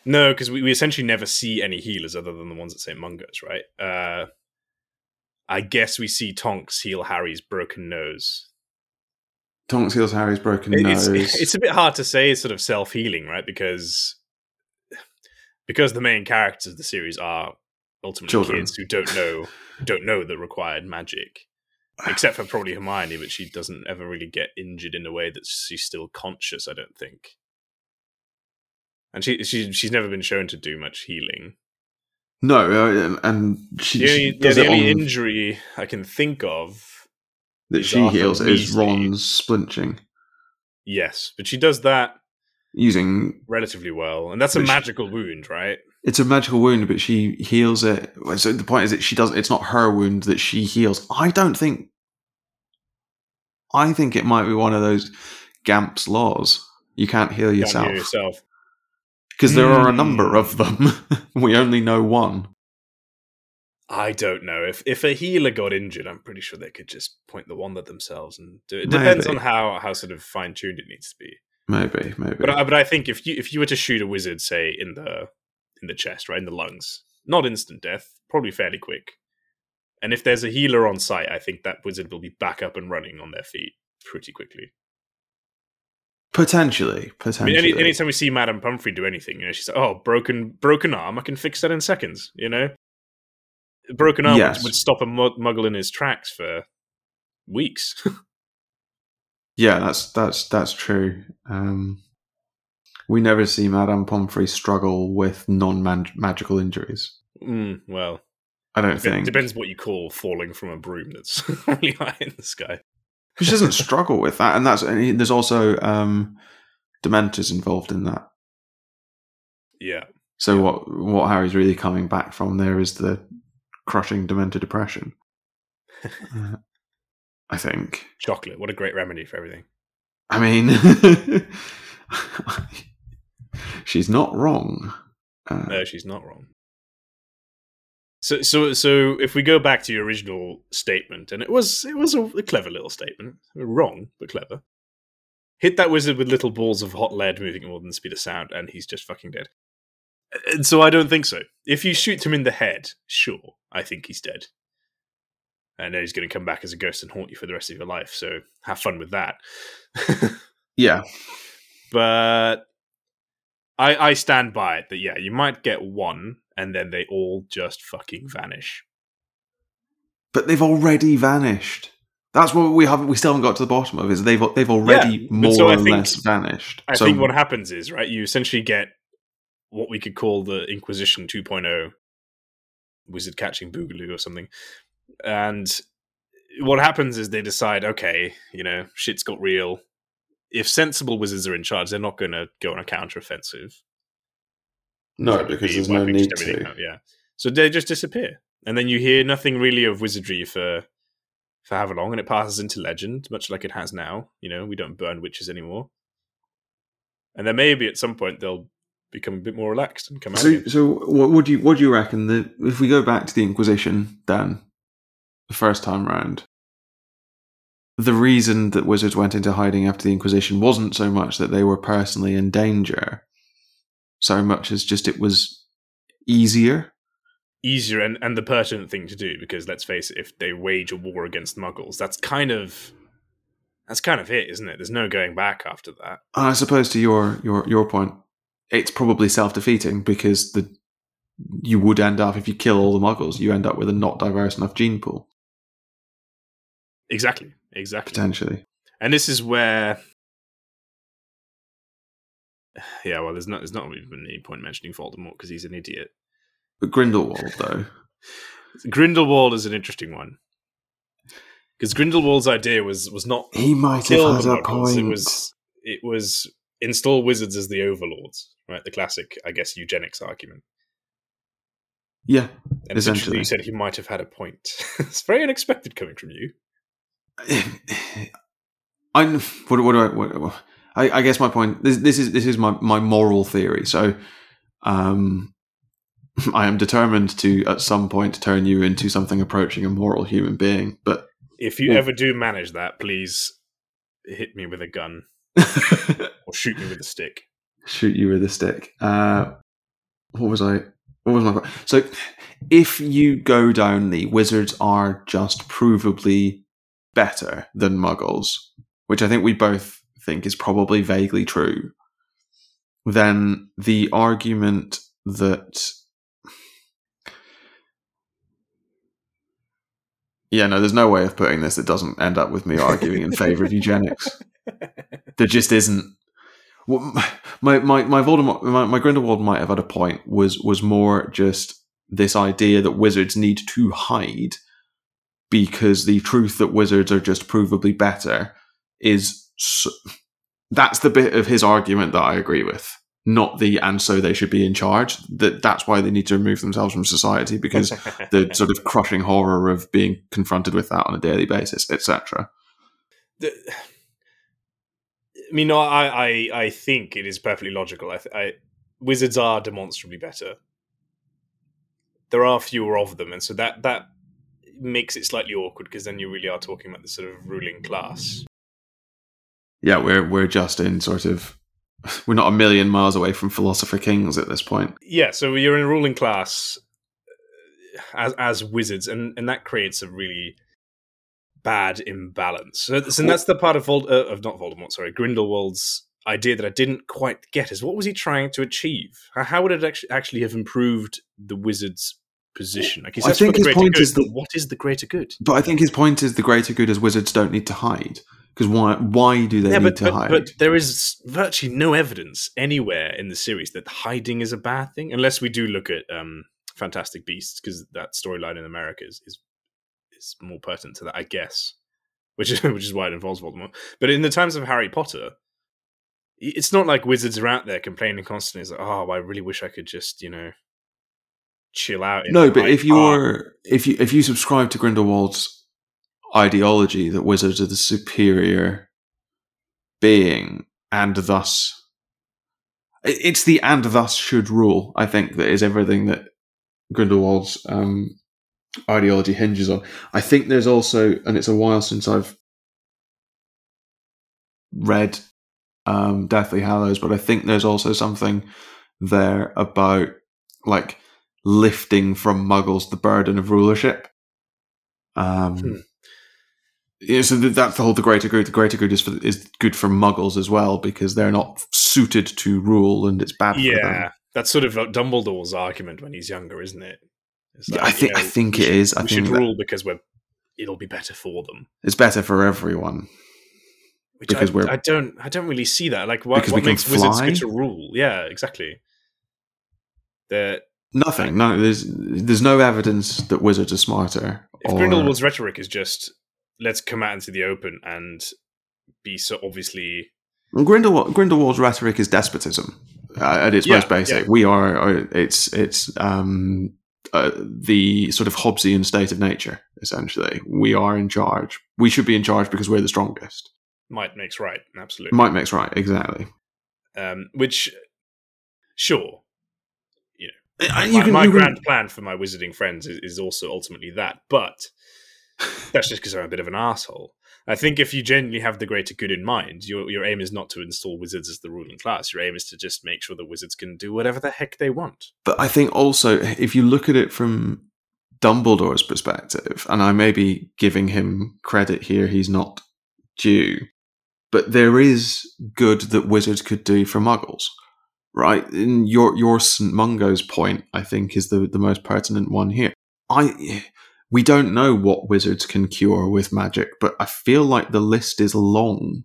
No, because we, we essentially never see any healers other than the ones at St. Mungo's, right? Uh, I guess we see Tonks heal Harry's broken nose. Tonks heals Harry's broken It's, nose. it's a bit hard to say it's sort of self healing, right? Because because the main characters of the series are ultimately Children. kids who don't know don't know the required magic. Except for probably Hermione, but she doesn't ever really get injured in a way that she's still conscious, I don't think. And she, she she's never been shown to do much healing. no, uh, and, she, The she only, yeah, does the only on- injury I can think of, that she heals is Ron's splinching yes, but she does that using. relatively well, and that's a magical wound, right? It's a magical wound, but she heals it. So the point is that she does. It's not her wound that she heals. I don't think. I think it might be one of those Gamp's laws. You can't heal Can't heal yourself. Because there are a Hmm. number of them. we only know one. I don't know if if a healer got injured, I'm pretty sure they could just point the wand at themselves and do it. It depends on how how sort of fine tuned it needs to be. Maybe, maybe. But I, but I think if you if you were to shoot a wizard, say in the in the chest, right in the lungs, not instant death, probably fairly quick. And if there's a healer on site, I think that wizard will be back up and running on their feet pretty quickly. Potentially, I mean, potentially. any, anytime we see Madame Pomfrey do anything, you know, she's like, "Oh, broken broken arm, I can fix that in seconds." You know, A broken arm Yes. would, would stop a muggle in his tracks for weeks. Yeah, that's that's that's true. Um, we never see Madame Pomfrey struggle with non-magical injuries. mm, well, I don't Dep- think Depends what you call falling from a broom that's really high in the sky. She doesn't struggle with that, and that's and there's also um, Dementors involved in that. Yeah. So what what Harry's really coming back from there is the crushing Dementor depression. Uh, I think. Chocolate. What a great remedy for everything. I mean, she's not wrong. Uh, No, she's not wrong. So, so, so, if we go back to your original statement, and it was, it was a, a clever little statement, wrong but clever. Hit that wizard with little balls of hot lead moving at more than the speed of sound, and he's just fucking dead. And so I don't think so. If you shoot him in the head, sure, I think he's dead. And then he's going to come back as a ghost and haunt you for the rest of your life. So have fun with that. yeah, but I I stand by it that yeah, you might get one, and then they all just fucking vanish. but they've already vanished. That's what we haven't. We still haven't got to the bottom of. Is they've they've already Yeah, more so or think- less vanished. I so think what happens is right, you essentially get what we could call the Inquisition 2.0 wizard catching boogaloo or something, and what happens is they decide, okay, you know, shit's got real. If sensible wizards are in charge, they're not going to go on a counteroffensive. no, Be because there's no need to. out, yeah. So they just disappear, and then you hear nothing really of wizardry for for however long, and it passes into legend, much like it has now. You know, we don't burn witches anymore, and then maybe at some point they'll become a bit more relaxed and come out. So, again. so what would you what do you reckon that if we go back to the Inquisition, Dan, the first time round, the reason that wizards went into hiding after the Inquisition wasn't so much that they were personally in danger, so much as just it was easier. Easier and, and the pertinent thing to do because let's face it, if they wage a war against Muggles, that's kind of that's kind of it, isn't it? There's no going back after that. I suppose to your your your point, it's probably self defeating because the you would end up if you kill all the Muggles, you end up with a not diverse enough gene pool Exactly, exactly. potentially. And this is where, yeah, well, there's not there's not even any point mentioning Voldemort because he's an idiot. But Grindelwald, though, Grindelwald is an interesting one because Grindelwald's idea was was not he might have had a point. It was it was install wizards as the overlords, right? The classic, I guess, eugenics argument. yeah, And essentially, Essentially. you said he might have had a point. it's very unexpected coming from you. I what, what do I, what, I I guess my point this this is this is my my moral theory. So, um, I am determined to at some point turn you into something approaching a moral human being. But If you Ooh. ever do manage that, please hit me with a gun or shoot me with a stick. shoot you with a stick. Uh, what was I? what was my point? So, if you go down the wizards are just provably better than muggles, which I think we both think is probably vaguely true, then the argument that yeah, no, there's no way of putting this that doesn't end up with me arguing in favor of eugenics. There just isn't. My my my Voldemort, my, my Grindelwald might have had a point. Was was more just this idea that wizards need to hide because the truth that wizards are just provably better is so, that's the bit of his argument that I agree with not the and so they should be in charge that that's why they need to remove themselves from society because the sort of crushing horror of being confronted with that on a daily basis etc I mean, no, I, I, I think it is perfectly logical. I, I, wizards are demonstrably better. There are fewer of them, and so that that makes it slightly awkward because then you really are talking about the sort of ruling class. Yeah, we're we're just in sort of we're not a million miles away from philosopher kings at this point. Yeah, so you're in a ruling class uh, as as wizards, and and that creates a really bad imbalance. So, so that's the part of Vold- uh, of not Voldemort, sorry, Grindelwald's idea that I didn't quite get is what was he trying to achieve? How would it actually actually have improved the wizards' position? Like I think his point good, is that what is the greater good? But I think his point is the greater good is wizards don't need to hide. Because why? Why do they yeah, need but, to but, hide? but there is virtually no evidence anywhere in the series that hiding is a bad thing, unless we do look at um, Fantastic Beasts, because that storyline in America is, is is more pertinent to that, I guess. Which is which is why it involves Voldemort. But in the times of Harry Potter, it's not like wizards are out there complaining constantly. It's like, oh, I really wish I could just, you know, chill out. no, but if you're if you if you subscribe to Grindelwald's ideology that wizards are the superior being and thus it's the and thus should rule i think that is everything that grindelwald's um, ideology hinges on i think there's also and it's a while since i've read um, deathly hallows but i think there's also something there about like lifting from muggles the burden of rulership um, Hmm. yeah, so th- that's the whole the greater good. The greater good is for, is good for muggles as well because they're not suited to rule and it's bad for them. yeah, that's sort of Dumbledore's argument when he's younger, isn't it? It's Yeah, I think- you I think it should- is. I we think should rule because we're it'll be better for them. It's better for everyone. Which Because I, we're- I don't I don't really see that. Like what, Because we what makes wizards good to rule? Yeah, exactly. The Nothing. No, there's there's no evidence that wizards are smarter. if or- Grindelwald's rhetoric is just let's come out into the open and be so obviously Grindelwald, Grindelwald's rhetoric is despotism uh, at its Yeah, most basic. yeah. We are, are it's it's um, uh, the sort of Hobbesian state of nature. Essentially, we are in charge. We should be in charge because we're the strongest. might makes right, absolutely. Might makes right. Exactly. um, which sure Uh, my, you can- my you can- grand plan for my wizarding friends is, is also ultimately that, but that's just because I'm a bit of an asshole. I think if you genuinely have the greater good in mind, your your aim is not to install wizards as the ruling class. Your aim is to just make sure the wizards can do whatever the heck they want. But I think also, if you look at it from Dumbledore's perspective, and I may be giving him credit here, he's not due, but there is good that wizards could do for muggles, right? Your your St. Mungo's point, I think, is the, the most pertinent one here. I we don't know what wizards can cure with magic, but I feel like the list is long.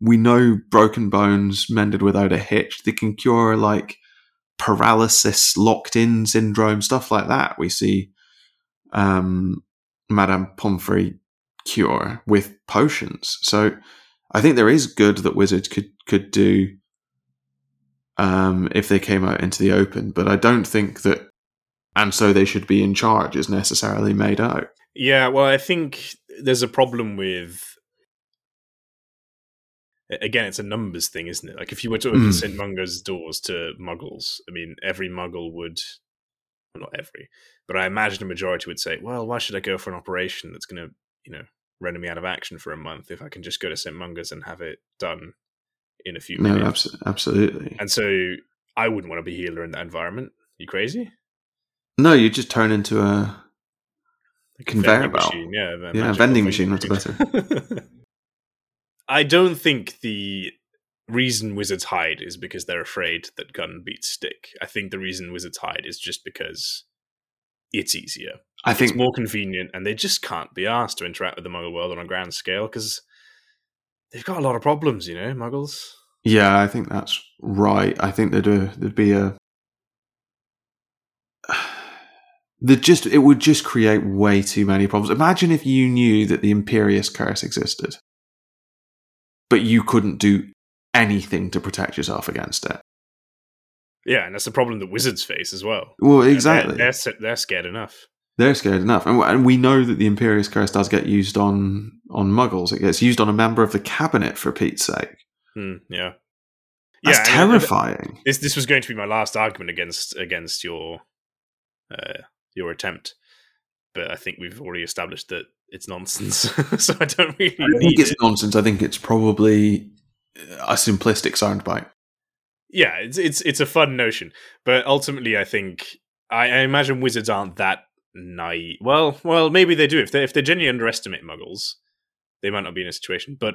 We know broken bones mended without a hitch. They can cure like paralysis, locked in syndrome, stuff like that. We see um, Madame Pomfrey cure with potions. So I think there is good that wizards could could do um, if they came out into the open, but I don't think that. And so they should be in charge is necessarily made out. Yeah, well, I think there's a problem with. Again, it's a numbers thing, isn't it? Like if you were to open Mm. St. Mungo's doors to muggles, I mean, every muggle would. Well, not every, but I imagine a majority would say, well, why should I go for an operation that's going to, you know, render me out of action for a month if I can just go to St. Mungo's and have it done in a few No, minutes? abso- absolutely. And so I wouldn't want to be a healer in that environment. you crazy? No, you just turn into a a Conveyor belt. Machine, yeah, a Yeah, vending machine, that's better. I don't think the reason wizards hide is because they're afraid that gun beats stick. I think the reason wizards hide is just because it's easier. I think It's more convenient, and they just can't be asked to interact with the Muggle world on a grand scale because they've got a lot of problems, you know, Muggles. Yeah, I think that's right. I think there'd, a, there'd be a. There'd just it would just create way too many problems. Imagine if you knew that the Imperius Curse existed, but you couldn't do anything to protect yourself against it. Yeah, and that's the problem that wizards face as well. Well, exactly. They're, they're, they're scared enough. They're scared enough, and, and we know that the Imperius Curse does get used on on Muggles. It gets used on a member of the cabinet, for Pete's sake. Hmm, yeah. That's and- terrifying. this this was going to be my last argument against against your uh, your attempt, but I think we've already established that it's nonsense. so I don't really I don't think it's it. nonsense. I think it's probably a simplistic soundbite. Yeah, it's it's it's a fun notion, but ultimately, I think I, I imagine wizards aren't that naive. Well, well, maybe they do. If they if they genuinely underestimate Muggles, they might not be in a situation. But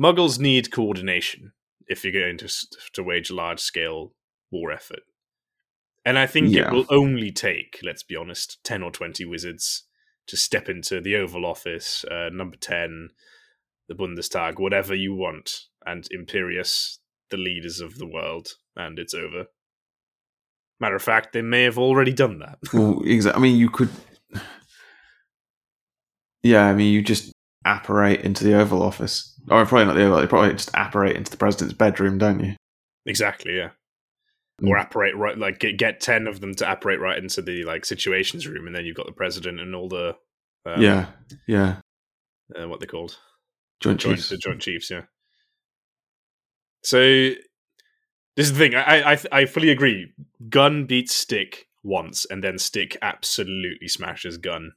Muggles need coordination if you're going to to wage a large scale war effort. And I think Yeah. it will only take, let's be honest, 10 or 20 wizards to step into the Oval Office, uh, number 10, the Bundestag, whatever you want, and Imperius, the leaders of the world, and it's over. Matter of fact, they may have already done that. Well, exactly. I mean, you could. Yeah, I mean, you just apparate into the Oval Office, or probably not the Oval. You probably just apparate into the president's bedroom, don't you? exactly, yeah. Mm. Or apparate right, like get, get 10 of them to apparate right into the like situations room, and then you've got the president and all the. Um, yeah, yeah. Uh, what they called? Joint joint, Chiefs. the Joint Chiefs, yeah. So this is the thing. I, I I fully agree. Gun beats stick once, and then stick absolutely smashes gun.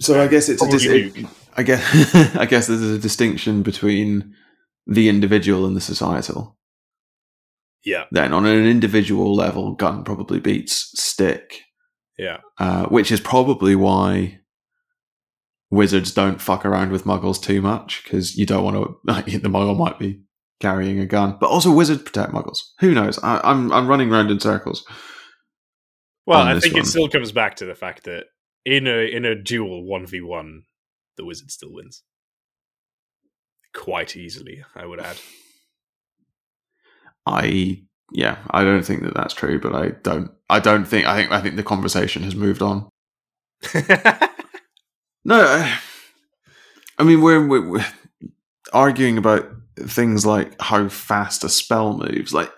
So I guess it's a dis- Probably it- I guess I guess there's a distinction between the individual and the societal. Yeah, Then, on an individual level, gun probably beats stick, yeah, uh, which is probably why wizards don't fuck around with muggles too much because you don't want to. Like, the muggle might be carrying a gun, but also wizards protect muggles. Who knows? I, I'm I'm running round in circles. Well, I think one. it still comes back to the fact that in a in a duel one v one, the wizard still wins quite easily. I would add. I yeah, I don't think that that's true, but I don't. I don't think. I think. I think the conversation has moved on. No, I, I mean we're, we're, we're arguing about things like how fast a spell moves. Like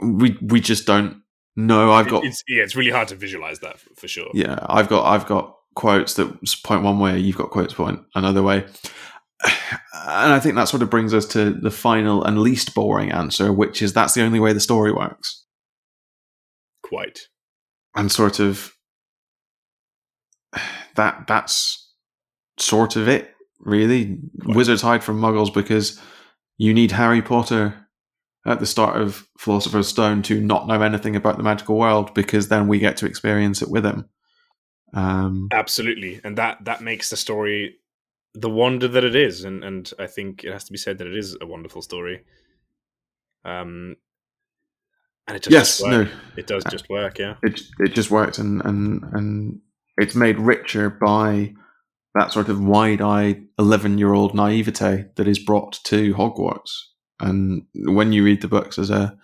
we we just don't know. I've got it's, yeah, it's really hard to visualize that for, for sure. yeah, I've got I've got quotes that point one way. You've got quotes point another way. And I think that sort of brings us to the final and least boring answer, which is that's the only way the story works. Quite. and sort of that that's sort of it really Quite. wizards hide from muggles because you need harry potter at the start of philosopher's stone to not know anything about the magical world because then we get to experience it with him um Absolutely, and that that makes the story the wonder that it is, and and I think it has to be said that it is a wonderful story. Um, and it just yes no. It does just work. Yeah, it it just works and and and it's made richer by that sort of wide-eyed 11-year-old naivete that is brought to Hogwarts. And when you read the books as a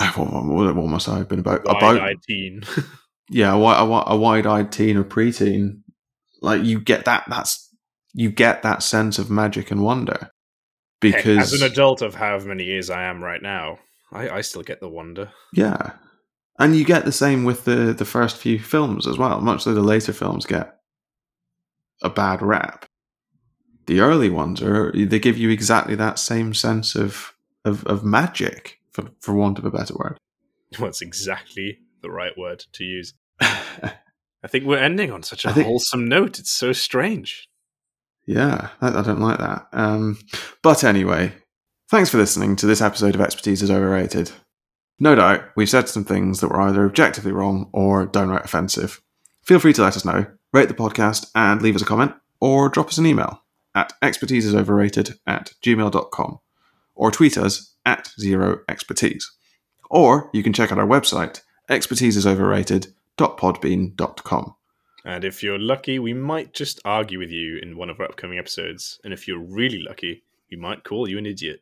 what, what, must I have been about? About wide-eyed teen. yeah a, a, a wide-eyed teen or preteen like you get that that's you get that sense of magic and wonder Heck, because as an adult of however many years I am right now, I, I still get the wonder. Yeah. And you get the same with the, the first few films as well. Much though the later films get a bad rap. The early ones are they give you exactly that same sense of of, of magic, for, for want of a better word. What's exactly the right word to use? I think we're ending on such a think- wholesome note. It's so strange. yeah, I, I don't like that. Um, but anyway, Thanks for listening to this episode of Expertise is Overrated. No doubt we've said some things that were either objectively wrong or downright offensive. Feel free to let us know, rate the podcast, and leave us a comment, or drop us an email at expertiseisoverrated at gmail.com, or tweet us at zero expertise. Or you can check out our website, expertiseisoverrated.podbean.com. And if you're lucky, we might just argue with you in one of our upcoming episodes. And if you're really lucky, we might call you an idiot.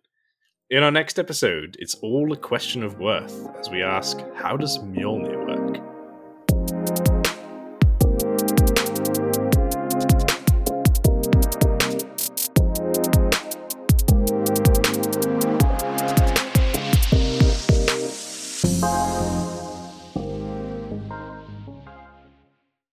In our next episode, it's all a question of worth as we ask, how does Mjolnir